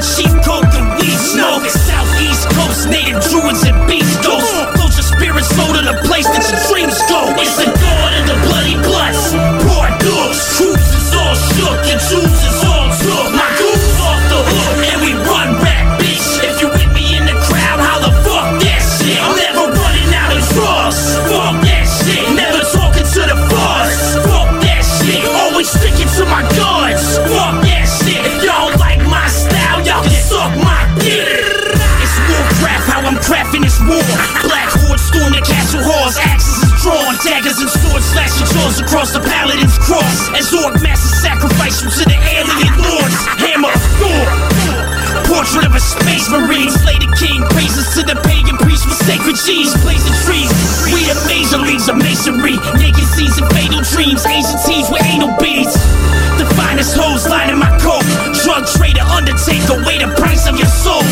Throat over cross. As orc masses sacrifice you to the alien lords. Hammer, Thor. Portrait of a space marine. Slay the king, praises to the pagan priest with sacred cheese. Blazing trees, we the major leagues of masonry. Naked seas and fatal dreams, Asian teams with anal beads. The finest hoes lining my coat. Drug trader, undertaker, weigh the price of your soul.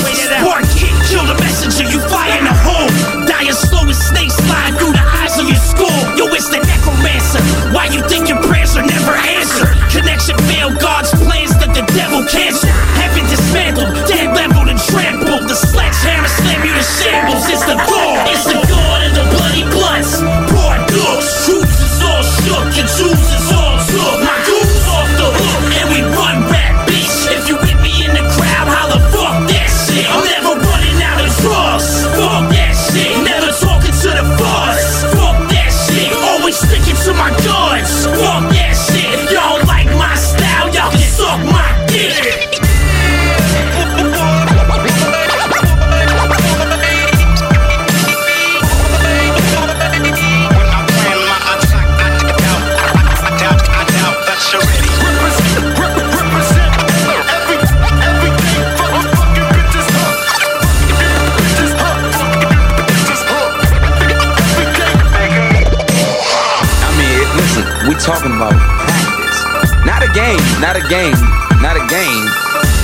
Game, not a game, not a game.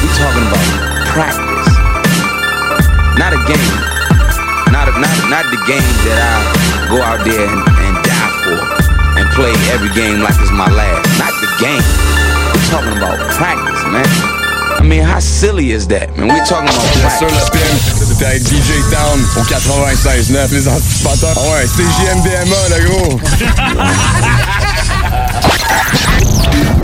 We talking about practice. Not a game. Not a, not not the game that I go out there and, and die for and play every game like it's my last. Not the game. We're talking about practice, man. I mean, how silly is that, man? We're talking about Bien practice. sûr, le PM, c'était avec DJ Town au 96.9, les anticipateurs. Ah ouais, CJMDMA, le gros.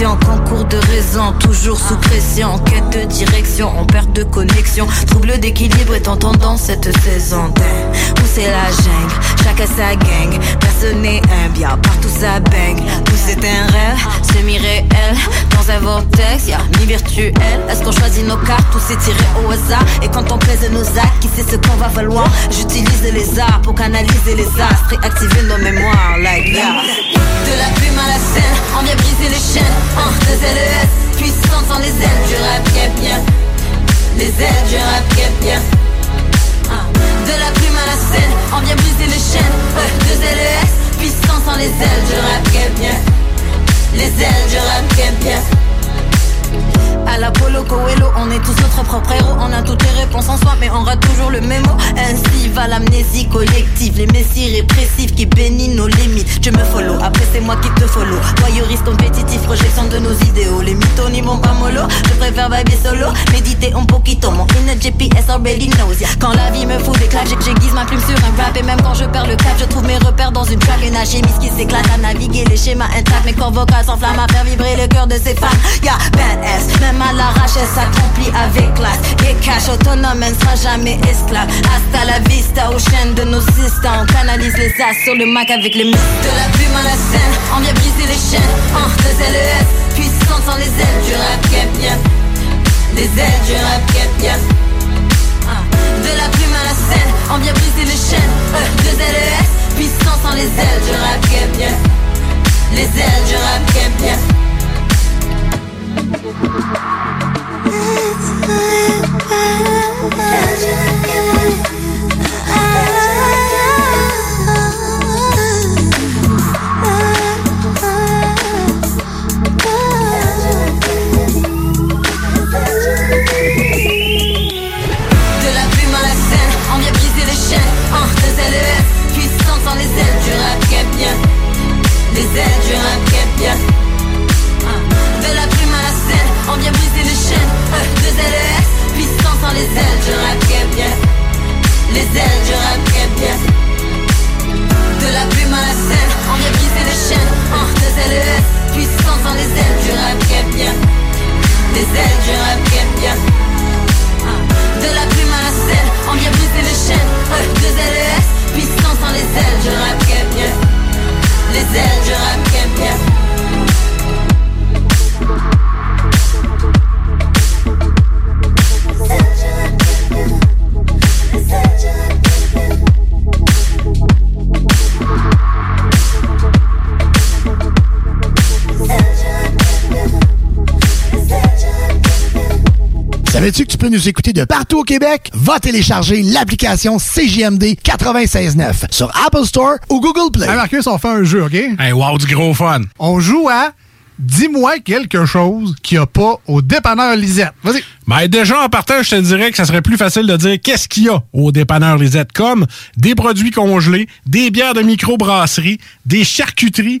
questions, concours de raison, toujours sous pression, quête de direction, on perd de connexion, trouble d'équilibre est en tendance cette saison. Où c'est la jungle, chacun sa gang, personne n'est un bien, partout ça bang. Tout c'est un rêve, semi-réel, dans un vortex, y'a mi-virtuel. Est-ce qu'on choisit nos cartes ou c'est tiré au hasard? Et quand on pèse nos actes, qui sait ce qu'on va valoir? J'utilise les arts pour canaliser les astres et activer nos mémoires, like yeah. De la plume à la scène, on vient briser les chaînes. Un, deux LES, puissance sans les ailes du rap bien. Les ailes du rap bien. Un, De la plume à la scène, on vient briser les propre héros. On a toutes les réponses en soi, mais on rate toujours le mémo. Ainsi va l'amnésie collective, les messies répressifs qui bénissent nos limites. Je me follow, après c'est moi qui te follow. Voyeuriste compétitif, projection de nos idéaux. Les mythos n'y vont pas mollo. Je préfère baby solo, méditer un poquito. Mon inner GPS already knows. Quand la vie me fout des claques, j'ai- j'aiguise ma plume sur un rap. Et même quand je perds le cap, je trouve mes repères dans une track. Une alchimiste qui s'éclate à naviguer les schémas intacts. Mes corps vocaux s'enflamment à faire vibrer le cœur de ces femmes. Yeah, badass, même à l'arrache, elle s'accomplit avec classe. Et cash autonome, elle sera jamais esclave. Hasta la vista, aux chaînes de nos systèmes. On canalise les as sur le Mac avec les muscles. De la plume à la scène, on vient briser les chaînes. Un, deux LES, puissance sans les ailes du rap bien. Les ailes du rap bien. Un, De la plume à la scène, on vient briser les chaînes. Un, deux LES, puissance sans les ailes du rap bien. Les ailes du rap bien. Les chaînes. Un, deux LES, puissance sans les ailes du rap bien. Les ailes du rap bien. Les ailes du rap qui est bien. Les ailes du rap qui est bien. De la plume à la scène, on vient briser les chaînes. Un, deux LES, puissance sans les ailes du rap qui est bien. Les ailes du rap qui est bien. De la plume à la scène, on vient briser les chaînes. Euh, deux LES, puissance dans les ailes du rap qui est bien. Les ailes du rap qui est bien. Savais-tu que tu peux nous écouter de partout au Québec? Va télécharger l'application CJMD 96.9 sur Apple Store ou Google Play. Hey Marcus, on fait un jeu, OK? Hey, wow, du gros fun. On joue à Dis-moi quelque chose qu'il n'y a pas au dépanneur Lisette. Vas-y. Ben déjà, en partant, je te dirais que ça serait plus facile de dire qu'est-ce qu'il y a au dépanneur Lisette, comme des produits congelés, des bières de microbrasserie, des charcuteries,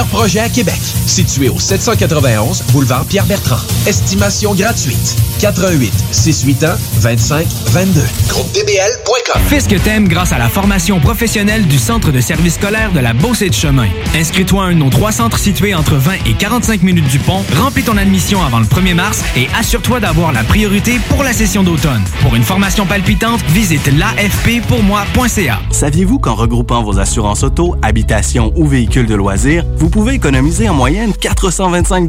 projets à Québec. Situé au 791 boulevard Pierre-Bertrand. Estimation gratuite. 88 681 25 22. GroupeDBL.com. Fais ce que t'aimes grâce à la formation professionnelle du Centre de service scolaire de la Beauce et de Chemin. Inscris-toi à un de nos trois centres situés entre 20 et 45 minutes du pont, remplis ton admission avant le 1er mars et assure-toi d'avoir la priorité pour la session d'automne. Pour une formation palpitante, visite l'afppourmoi.ca. Saviez-vous qu'en regroupant vos assurances auto, habitation ou véhicules de loisirs, vous pouvez économiser en moyenne 425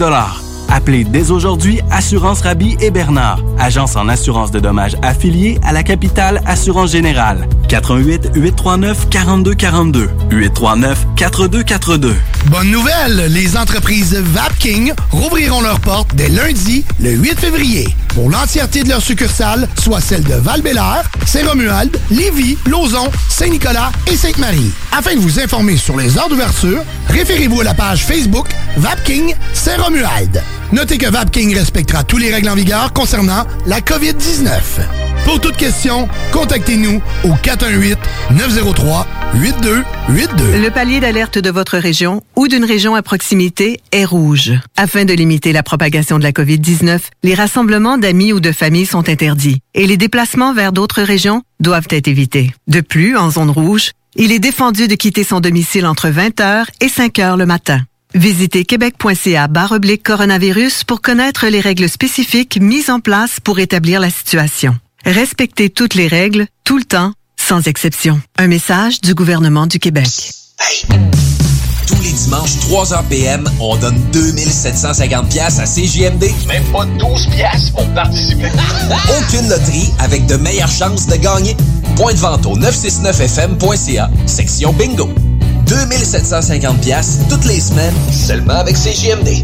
Appelez dès aujourd'hui Assurance Rabi et Bernard, agence en assurance de dommages affiliée à la capitale Assurance Générale. 88 839 4242 839 4242. Bonne nouvelle, les entreprises Vapking rouvriront leurs portes dès lundi, le 8 février, pour l'entièreté de leurs succursales, soit celles de val Saint-Romuald, Lévis, Lauson, Saint-Nicolas et Sainte-Marie. Afin de vous informer sur les heures d'ouverture, référez-vous à la page Facebook Vapking Saint-Romuald. Notez que Vapking respectera tous les règles en vigueur concernant la COVID-19. Pour toute question, contactez-nous au 418-903-8282. Le palier d'alerte de votre région ou d'une région à proximité est rouge. Afin de limiter la propagation de la COVID-19, les rassemblements d'amis ou de familles sont interdits et les déplacements vers d'autres régions doivent être évités. De plus, en zone rouge, il est défendu de quitter son domicile entre 20h et 5h le matin. Visitez québec.ca coronavirus pour connaître les règles spécifiques mises en place pour établir la situation. Respectez toutes les règles, tout le temps, sans exception. Un message du gouvernement du Québec. Tous les dimanches, 3h PM, on donne 2750 pièces à CJMD. Même pas 12 pièces pour participer. Aucune loterie avec de meilleures chances de gagner. Point de vente au 969fm.ca, section bingo. 2750 pièces toutes les semaines, seulement avec CJMD.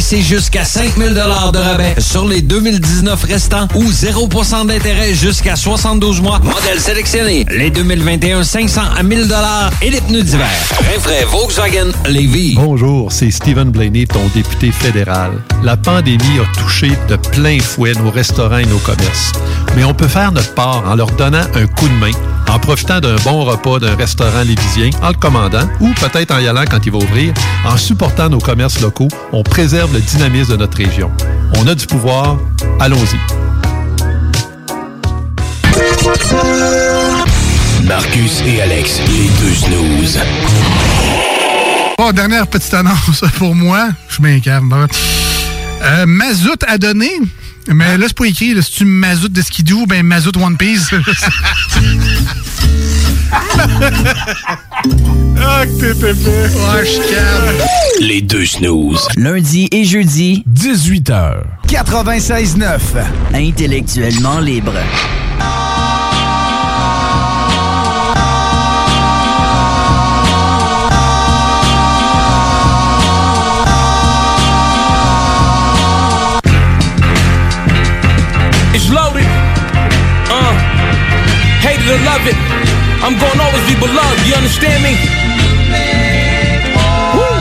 c'est jusqu'à 5000 de rabais sur les 2019 restants ou 0% d'intérêt jusqu'à 72 mois. Modèle sélectionné. Les 2021, 500 à 1000 et les pneus d'hiver. Rinfraie Volkswagen Lévis. Bonjour, c'est Stephen Blaney, ton député fédéral. La pandémie a touché de plein fouet nos restaurants et nos commerces. Mais on peut faire notre part en leur donnant un coup de main, en profitant d'un bon repas d'un restaurant lévisien, en le commandant, ou peut-être en y allant quand il va ouvrir. En supportant nos commerces locaux, on préserve le dynamisme de notre région. On a du pouvoir, allons-y. Marcus et Alex, les deux snooze. Bon, dernière petite annonce pour moi. Je. Bon. Euh, Mazout a donné. Mais là, c'est pas écrit. là, C'est-tu Mazout de Skidoo ou ben Mazout One Piece? ah, que t'es pépé. Ouais, je suis calme. Les deux snooze. Lundi et jeudi, 18h. 96.9. Intellectuellement libre. It's hate it or love it. I'm gonna always be beloved. You understand me? Woo.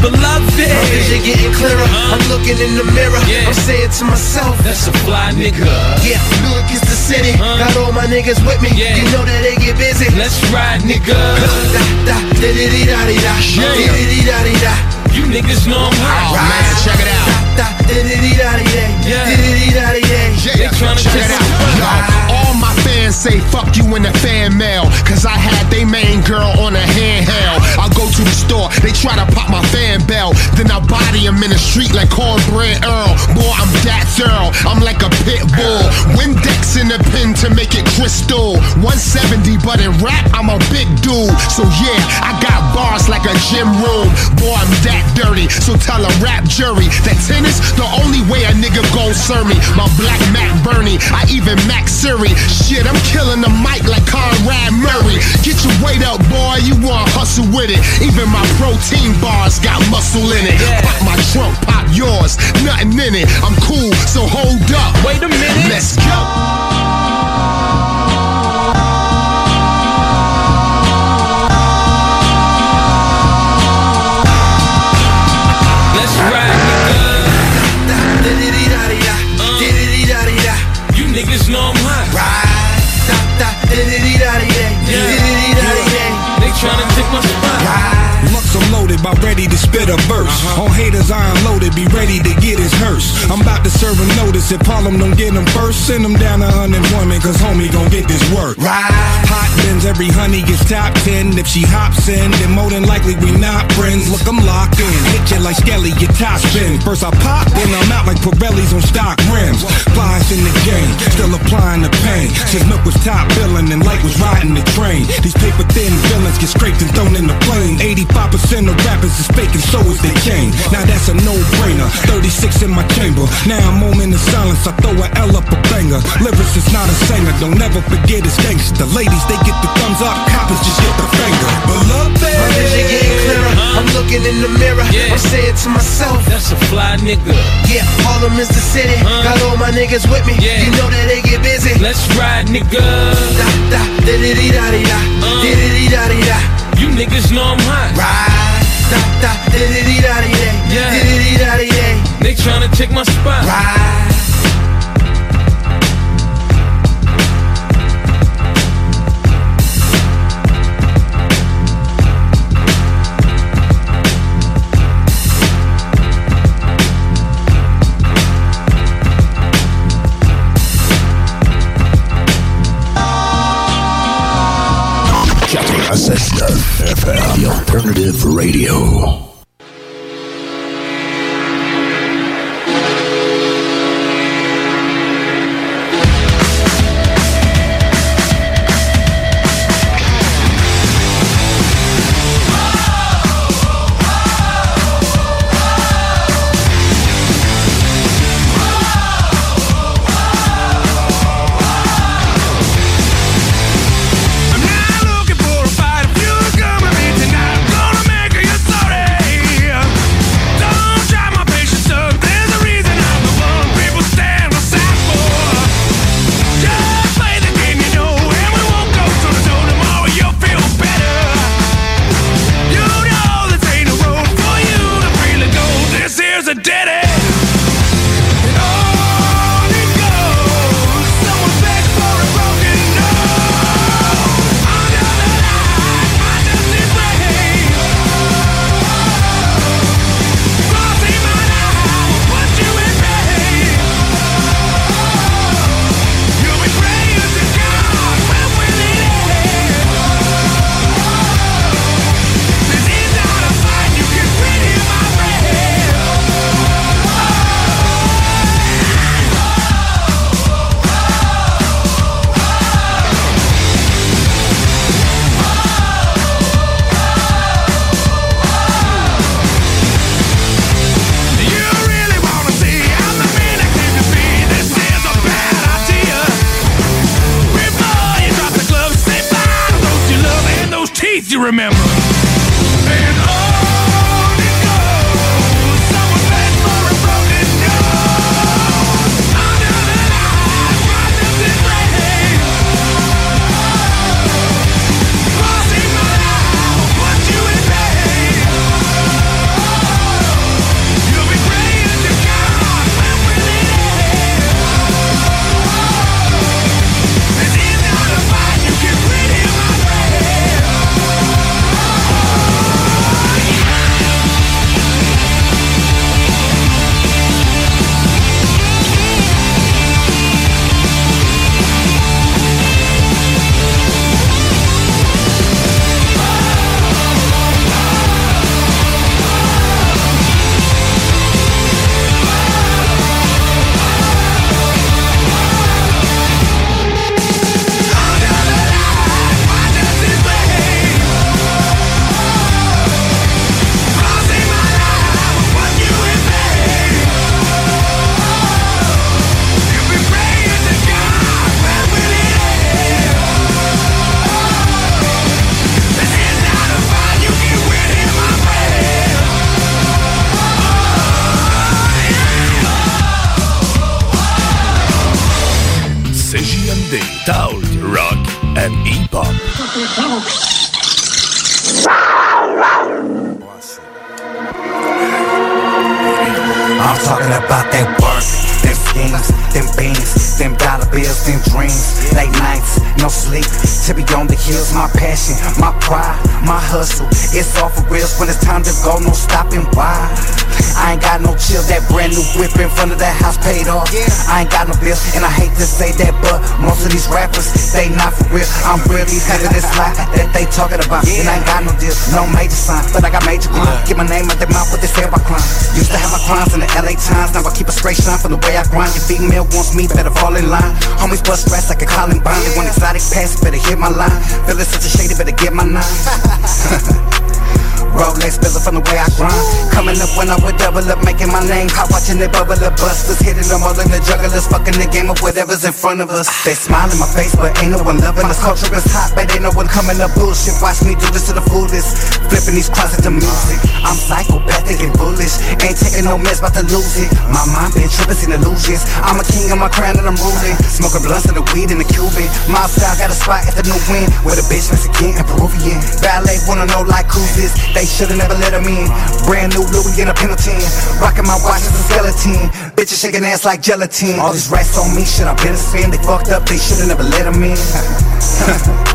Beloved. J'ai getting clearer. Uh-huh. I'm looking in the mirror. I'm saying to myself, That's a fly nigga. yeah, look, it's the city. Uh-huh. Got all my niggas with me. You know that they get busy. Let's ride, nigga. Da, da, da, di, di, da, di, da. Yeah. Di, di, di, da, da. You niggas know I'm hot. Oh, man, check it out. They tryna Check it out. All my fans say fuck you in the fan mail. Cause I had they main girl on a handheld. I'll go to the store, they try to pop my fan bell. Then I body them in the street like cornbread Earl. Boy, I'm that thorough. I'm like a pit bull. Windex in the pen to make it crystal. 170, but in rap, I'm a big dude. So yeah, I got bars like a gym room. Boy, I'm that dirty. So tell a rap jury that tennis, the only way a nigga gon' serve me. My black Mac Bernie, I even Mac Siri. Shit, I'm killing the mic like Conrad Murray. Get your weight up, boy, you want hustle with it. Even my protein bars got muscle in it. Pop my trunk, pop yours, nothing in it. I'm cool, so hold up. Wait a minute. Let's go. Loaded, about ready to spit a verse. Uh-huh. On haters, I unloaded, be ready to get his hearse. I'm about to serve him notice. If Harlem don't get him first, send him down to unemployment, cause homie gon' get this work. Hot bins, every honey gets top 10. If she hops in, then more than likely we not friends. Look, I'm locked in. Hit you like Skelly, your top spin. First I pop, then I'm out like Pirelli's on stock rims. Flies in the game, still applying the pain. Since Milk was top billing and Light was riding the train. These paper thin villains get scraped and thrown in the plane. 85% of rappers is fake and so is they chain. Now that's a no-brainer. 36 in my chamber. Now a moment of silence, I throw a L up a banger. Lyrics is not a singer, don't ever forget it's gangster. Ladies, they get the thumbs up, coppers just get the finger. But look, baby. My vision getting clearer. I'm looking in the mirror. yeah. I'm saying to myself, That's a fly nigga. yeah, Harlem is the city. Got all my niggas with me. You know that they get busy. Let's ride, nigga. Da, da, da, di, da. Uh. Di, di, di, da, di, da. You niggas know I'm hot. Ride. Da, da, di, di, di, da, di, da. Yeah. Di, di, di, da, di, da. They tryna take my spot. Ride. Alternative radio. Talking about, and I ain't got no deals, no major sign, but I got major crime. Get my name out their mouth, what they say about crime. Used to have my crimes in the LA Times, now I keep a straight shine from the way I grind. Your female wants me, better fall in line. Homies bust stress like a Colin Bond. They want exotic pass, better hit my line. Feeling such a shady, better get my nine. Rolex bezel from the way I grind. Coming up when I would double up, making my name hot, watching it bubble up. Busters hitting them all in the jugglers, fucking the game of whatever's in front of us. They smile in my face, but ain't no one loving us. Culture is hot, but ain't no one coming up bullshit. Watch me do this to the foolish, flipping these closets to music. I'm psychopathic and bullish, ain't taking no mess, about to lose it. My mind been tripping, seen illusions. I'm a king of my crown and I'm ruling. Smoking blunts of the weed in the Cuban. My style got a spot at the new win, where the bitch Mexican and Peruvian. Ballet wanna know like who's this? They should've never let 'em in. Brand new Louis in a Pendleton. Rocking my watch as a skeleton. Bitches shaking ass like gelatin. All these rats on me, shit, I better spin. They fucked up, they should've never let 'em in.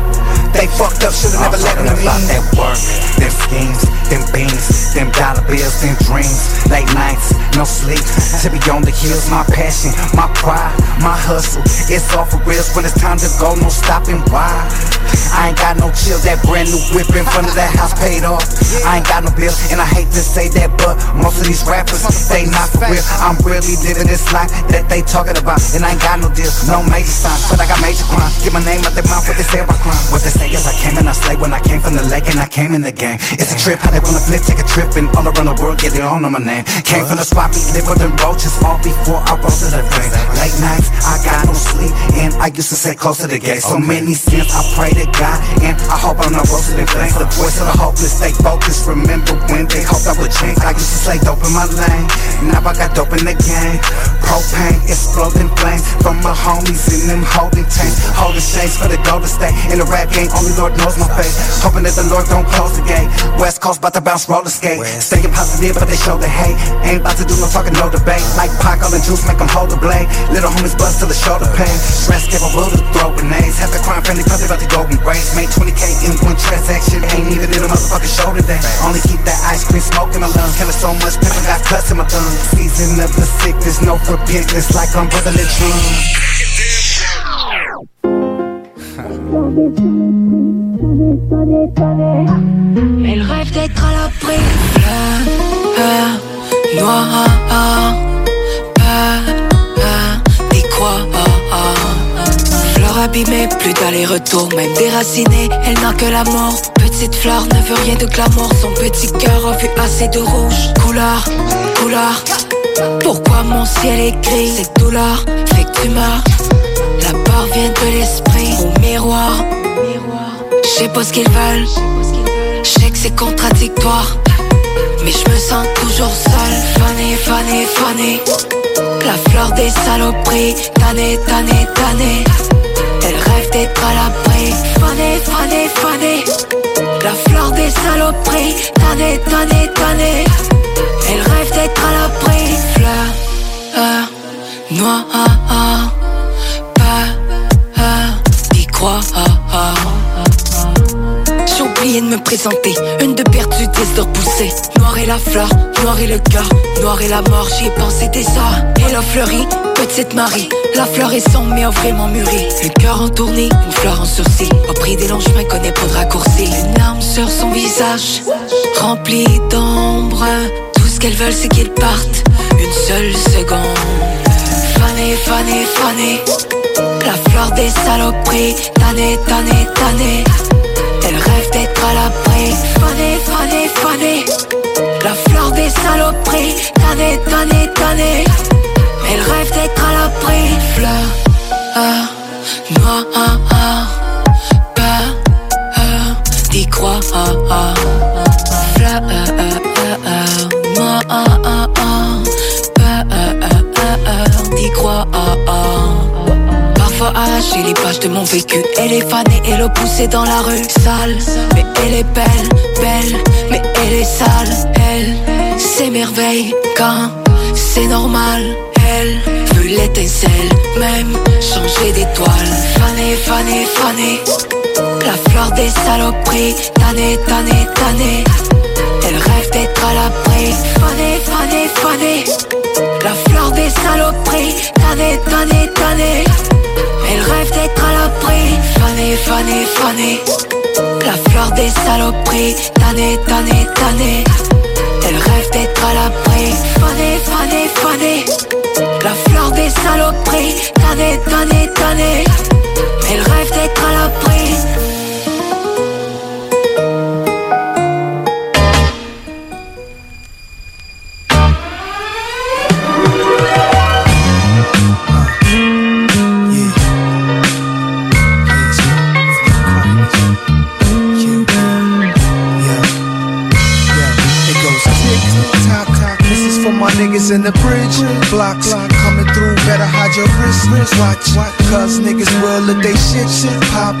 They fucked up, should've never let 'em in. about that work, them schemes, them beans, them dollar bills, them dreams. Late nights, no sleep. To be on the hills, my passion, my pride, my hustle. It's all for reals when it's time to go, no stopping. Why? I ain't got no chill, that brand new whip in front of that house paid off. I ain't got no bill, and I hate to say that, but most of these rappers, they not for real. I'm really living this life that they talking about, and I ain't got no deal, no major signs, but I got major crime. Get my name out their mouth, what they say about crime. What they say is I came and I slayed when I came from the lake and I came in the game. It's a trip, how they wanna flip, take a trip, and all around the world get it all on my name. Came from the spot, me live with them roaches, all before I rose to the fame. Late nights, I got no sleep, and I used to sit close to the gate. So many sins, I pray to God, and I hope I'm not roasted in flames. The voice of the hopeless, stay focused. Remember when they hoped I would change? I used to slay dope in my lane, now I got dope in the game. Propane, exploding flames from my homies in them holding tanks, holding chains for the golden state. In the rap game, only Lord knows my face. Hoping that the Lord don't close the gate. West Coast about to bounce roller skate. Staying positive, but they show the hate. Ain't about to do no talking, no debate. Like Pac, all the juice, make them hold the blade. Little homies bust till the shoulder pain. Stress capable to throw grenades. Half the crime family probably about to go and Made 20k in one transaction. Ain't even in a motherfucking shoulder day. Only keep that ice cream smoke in my lungs. Killing so much pepper, got cuts in my thumb. Season of the sick, there's no repentance like I'm brotherly drums. Elle rêve d'être à. Peur, peur, noir, peur, abîmée, plus d'aller-retour, même déracinée, elle n'a que l'amour. Petite fleur ne veut rien de glamour, son petit cœur a vu assez de rouge. Couleur, couleur, pourquoi mon ciel est gris? Cette douleur fait que tu. La peur vient de l'esprit, au miroir. Je sais pas ce qu'ils veulent, je sais que c'est contradictoire. Mais je me sens toujours seule, fanée, fanée, fanée. La fleur des saloperies, tannée, tannée, tannée. Elle rêve d'être à l'abri, fanée, fanée, fanée. La fleur des saloperies, tannée, tannée, tannée. Elle rêve d'être à l'abri, fleur, euh, noir, peur, d'y croire. J'ai de me présenter, une de perdue, dix de repoussée. Noir et la fleur, noir et le cœur, noir et la mort, j'y ai pensé des heures. Elle a fleuri, petite Marie, la fleur est sombre mais a vraiment mûri. Le cœur en tournée, une fleur en sursis. Au prix des longs chemins, connaît pas de raccourci. Une larme sur son visage, rempli d'ombre. Tout ce qu'elles veulent, c'est qu'ils partent, une seule seconde. Fanée, fanée, fanée. La fleur des saloperies, tannée, tannée, tannée. Elle rêve d'être à l'abri, fanée, fanée, fanée. La fleur des saloperies, tannée, tannée, tannée. Elle rêve d'être à l'abri, fleur, euh, noir, peur, d'y croire. Fleur, Parfois arracher les pages de mon vécu. Elle est fanée et le pousser dans la rue. Sale, mais elle est belle, belle, mais elle est sale. Elle s'émerveille quand c'est normal. Elle veut l'étincelle, même changer d'étoile. Fanée, fanée, fanée. La fleur des saloperies, tannée, tannée, tannée. Elle rêve d'être à l'abri. Fanée, fanée, fanée. La fleur des saloperies, tannée, tannée, tannée. Elle rêve d'être à l'abri. Fanée, fanée, fanée. La fleur des saloperies, tannée, tannée, tannée. Elle rêve d'être à l'abri. Fanée, fanée, fanée. La fleur des saloperies, tannée, tannée, tannée. The bridge blocks. Coming through, better hide your wrist. Watch, cause niggas will let they shit shit pop.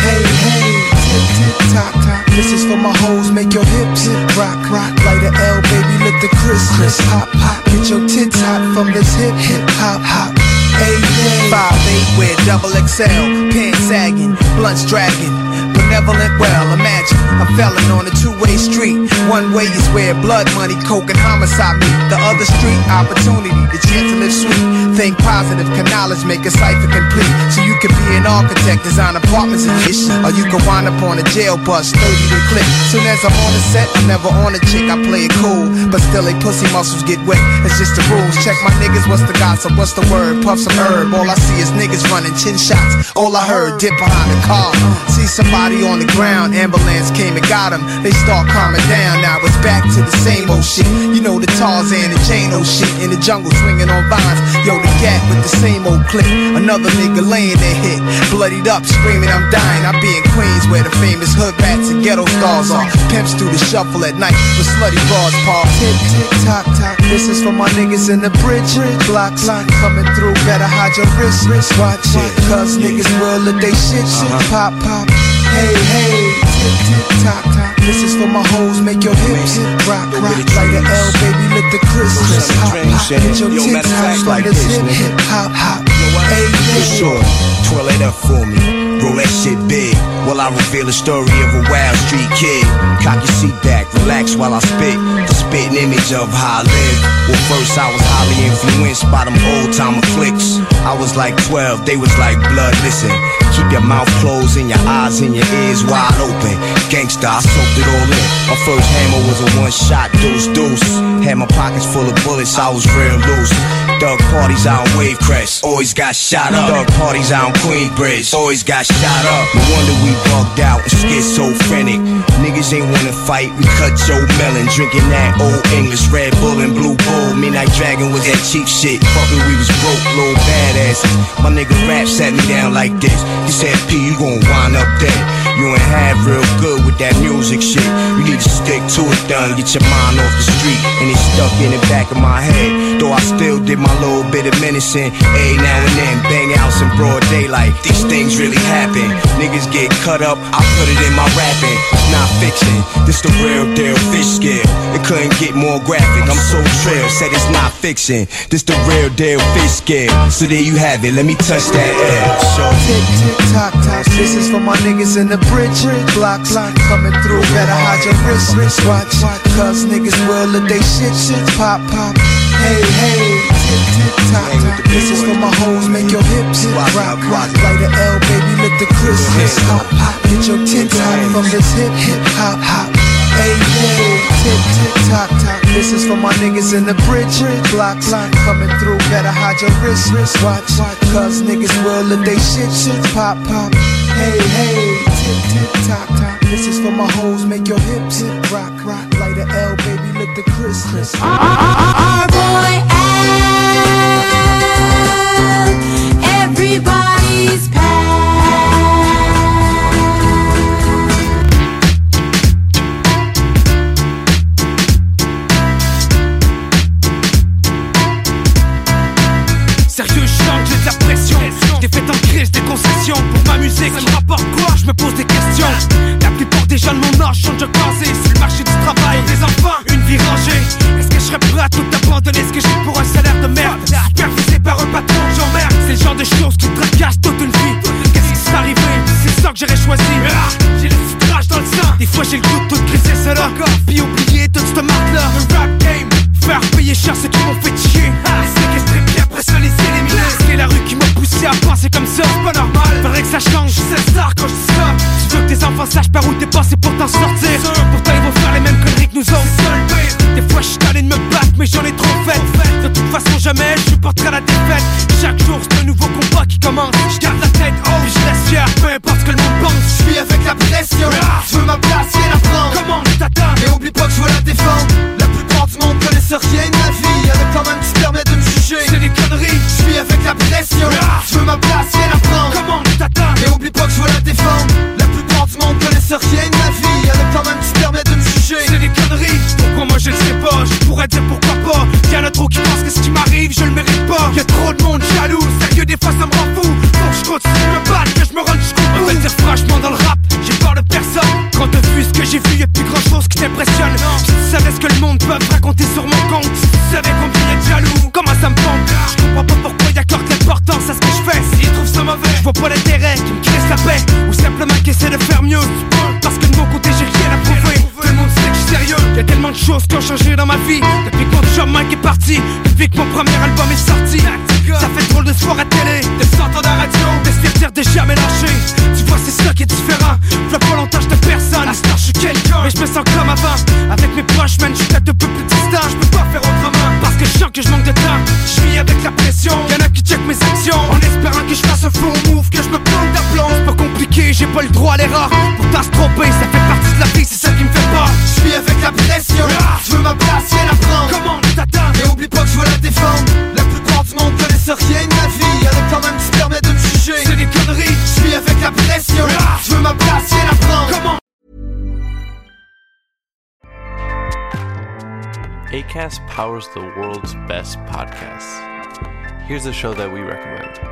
Hey hey, tick tick tock tock. This is for my hoes, make your hips rock rock. Light a L, baby, let the crisp pop pop. Get your tits hot from this hip hip hop hop. Hey hey, five eight with double XL, pants sagging, blunts dragging. Benevolent, well, imagine a felon on a two-way street. One way is where blood money, coke, and homicide meet. The other street, opportunity, the chance to live sweet. Think positive, can knowledge make a cipher complete. So you can be an architect, design apartments and ish. Or you can wind up on a jail bus, 30 to click. Soon as I'm on the set, I'm never on a chick, I play it cool. But still, they pussy muscles get wet. It's just the rules. Check my niggas, what's the gossip, what's the word? Puff some herb. All I see is niggas running 10 shots. All I heard, dip behind the car. See somebody on the ground, ambulance came and got him. They start calming down, now it's back to the same old shit. You know the Tarzan and Jane shit in the jungle swinging on vines. Yo, the gap with the same old clip. Another nigga laying there hit, bloodied up, screaming I'm dying. I be in Queens where the famous hood rats and ghetto stars are. Pimps do the shuffle at night with slutty bras, Paul. Tick, tick, tock, tock. This is for my niggas in the bridge. Blocks coming through, better hide your wrist. Watch it, cause niggas will let they shit, shit, uh-huh. pop, pop. Hey, hey, tick, tick, tock, tock. This is for my hoes, make your hips rock, rock. Like an L, baby, let the crisp, hop, hop. Get your Yo, tits of like this hip, hip, hop, hop. Hey, For hey. sure. Twirl it up for me. Roll that shit big. While I reveal the story of a wild street kid. Cock your seat back, relax while I spit. The spitting image of how I live. Well, first I was highly influenced by them old timer flicks. I was like 12, they was like blood. Listen, keep your mouth closed and your eyes and your ears wide open. Gangsta, I soaked it all in. My first hammer was a one shot deuce deuce. Had my pockets full of bullets, I was real loose. Thug parties on Wave Crest, always got shot up. Thug parties on Queensbridge, always got shot up. No wonder we bugged out and schizophrenic. Niggas ain't wanna fight, we cut Joe Melon, drinking that old English Red Bull and Blue Bull. Midnight Dragon was that cheap shit. Fucking, we was broke, little badasses. My nigga rap sat me down like this. He said, P, you gon' wind up dead. You ain't have real good with that music shit. You need to stick to it, done. Get your mind off the street. And it's stuck in the back of my head. Though I still did my little bit of menacing. Every now and then, bang outs in broad daylight. These things really happen. Niggas get cut up, I put it in my rapping. It's not fiction, this the real deal fish scale. It couldn't get more graphic. I'm so trill, said it's not fiction. This the real deal fish scale. So there you have it, let me touch that. Sure. Tock, tock. This is for my niggas in the bridge. Blocks coming through, better hide your wrist. Watch, cause niggas will let they shit, shit, pop, pop. Hey, hey, tick, tock, tock. This is for my hoes, make your hips rock, rock. Light a L, baby, let the crisp, hop, hop. Get your tits hot from this hip, hip, hop, hop. Hey, hey, tick, tick, tock, tock. This is for my niggas in the bridge. Blocks coming through, better hide your wrist. Watch, cause niggas will let they shit, shit, pop, pop. Hey, hey, tick, tick, tock, tock. This is for my hoes, make your hips rock, rock. Light a L, baby, let the crisp. Our boy Al, everybody's Sérieux, marche, on déjà casé sur le marché du travail. Des enfants, une vie rangée. Est-ce que je serais prêt à tout abandonner? Ce que j'ai pour un salaire de merde? Supervisé par un patron, j'emmerde. C'est le genre de choses qui te tracassent toute une vie. Qu'est-ce qui s'est arrivé? C'est ça que j'aurais choisi. Ah, J'ai le citrage dans le sang. Des fois j'ai le goût de tout crisser cela. Puis oublier toute cette marque-là. Le rap game. Faire payer cher ceux qui m'ont fait chier. Ah, séquestrer puis après ça les éliminer. C'est la rue qui m'a poussé à penser comme ça. C'est pas normal. Faudrait que ça change. C'est ça quand je enfants sachent par où t'es passé pour t'en sortir. Pourtant ils vont faire les mêmes conneries que nous autres. Des fois je suis allé de me battre, mais j'en ai trop fait. De toute façon, jamais je supporterai la défaite. Chaque jour, c'est un nouveau combat qui commence. Je garde la tête haute, je reste fier, peu importe ce que le monde pense. Je suis avec la pression. Je veux ma place et la prendre. Comment je t'attends Et oublie pas que je veux la défendre. La plupart du monde connaissent rien de ma vie. Y'en a quand même qui se permettent de me juger. C'est des conneries. Je suis avec la pression. Je veux ma place et la prendre. Comment je t'attends Et oublie pas vie. Quand même qui se permettent de me juger. C'est des conneries. Pourquoi moi je le sais pas? Je pourrais dire pourquoi pas. Y'en a trop qui pensent que ce qui m'arrive, je le mérite pas. Y'a trop de monde jaloux. Sérieux, des fois ça me rend fou. Faut que je continue me battre, que je me rende jusqu'au bout. On va dire franchement dans le rap, j'ai peur de personne. Quand t'as vu ce que j'ai vu, y'a plus grand chose qui t'impressionne. Si tu savais ce que le monde peut raconter sur mon compte, si tu savais combien y'a de jaloux, comment ça me pompe. Je comprends pas pourquoi ils accordent l'importance à ce que je fais. S'ils trouvent ça mauvais, je vois pas l'intérêt qui me la paix. Ou simplement qu'ils essaient de faire mieux. Y'a tellement de choses qui ont changé dans ma vie. Depuis que mon Mike est parti, depuis que mon premier album est sorti. Ça fait drôle de se voir à télé, de s'entendre à la radio, de se dire de jamais lâcher. Tu vois, c'est ça qui est différent. Fais pas longtemps, j'étais personne. À temps, je suis quelqu'un. Mais je me sens comme avant. Avec mes proches, man, je suis peut-être un peu plus distant. Je peux pas faire autrement. Parce que je sens que je manque de temps. Je suis avec la pression. Y'en a qui check mes actions. En espérant que je fasse un faux move, que je me plante d'aplomb. C'est pas compliqué, j'ai pas le droit à l'erreur. Pourtant, se tromper, ça La pression. Je veux ma place et la prendre. Comment je t'attends Et oublie pas que je veux la défendre. La plupart du monde connaissent rien de ma vie. Y'en a quand même qui se permettent de me juger. C'est des conneries. Je suis avec la pression. Je veux ma place et la prendre. Comment ACAST powers the world's best podcasts. Here's a show that we recommend.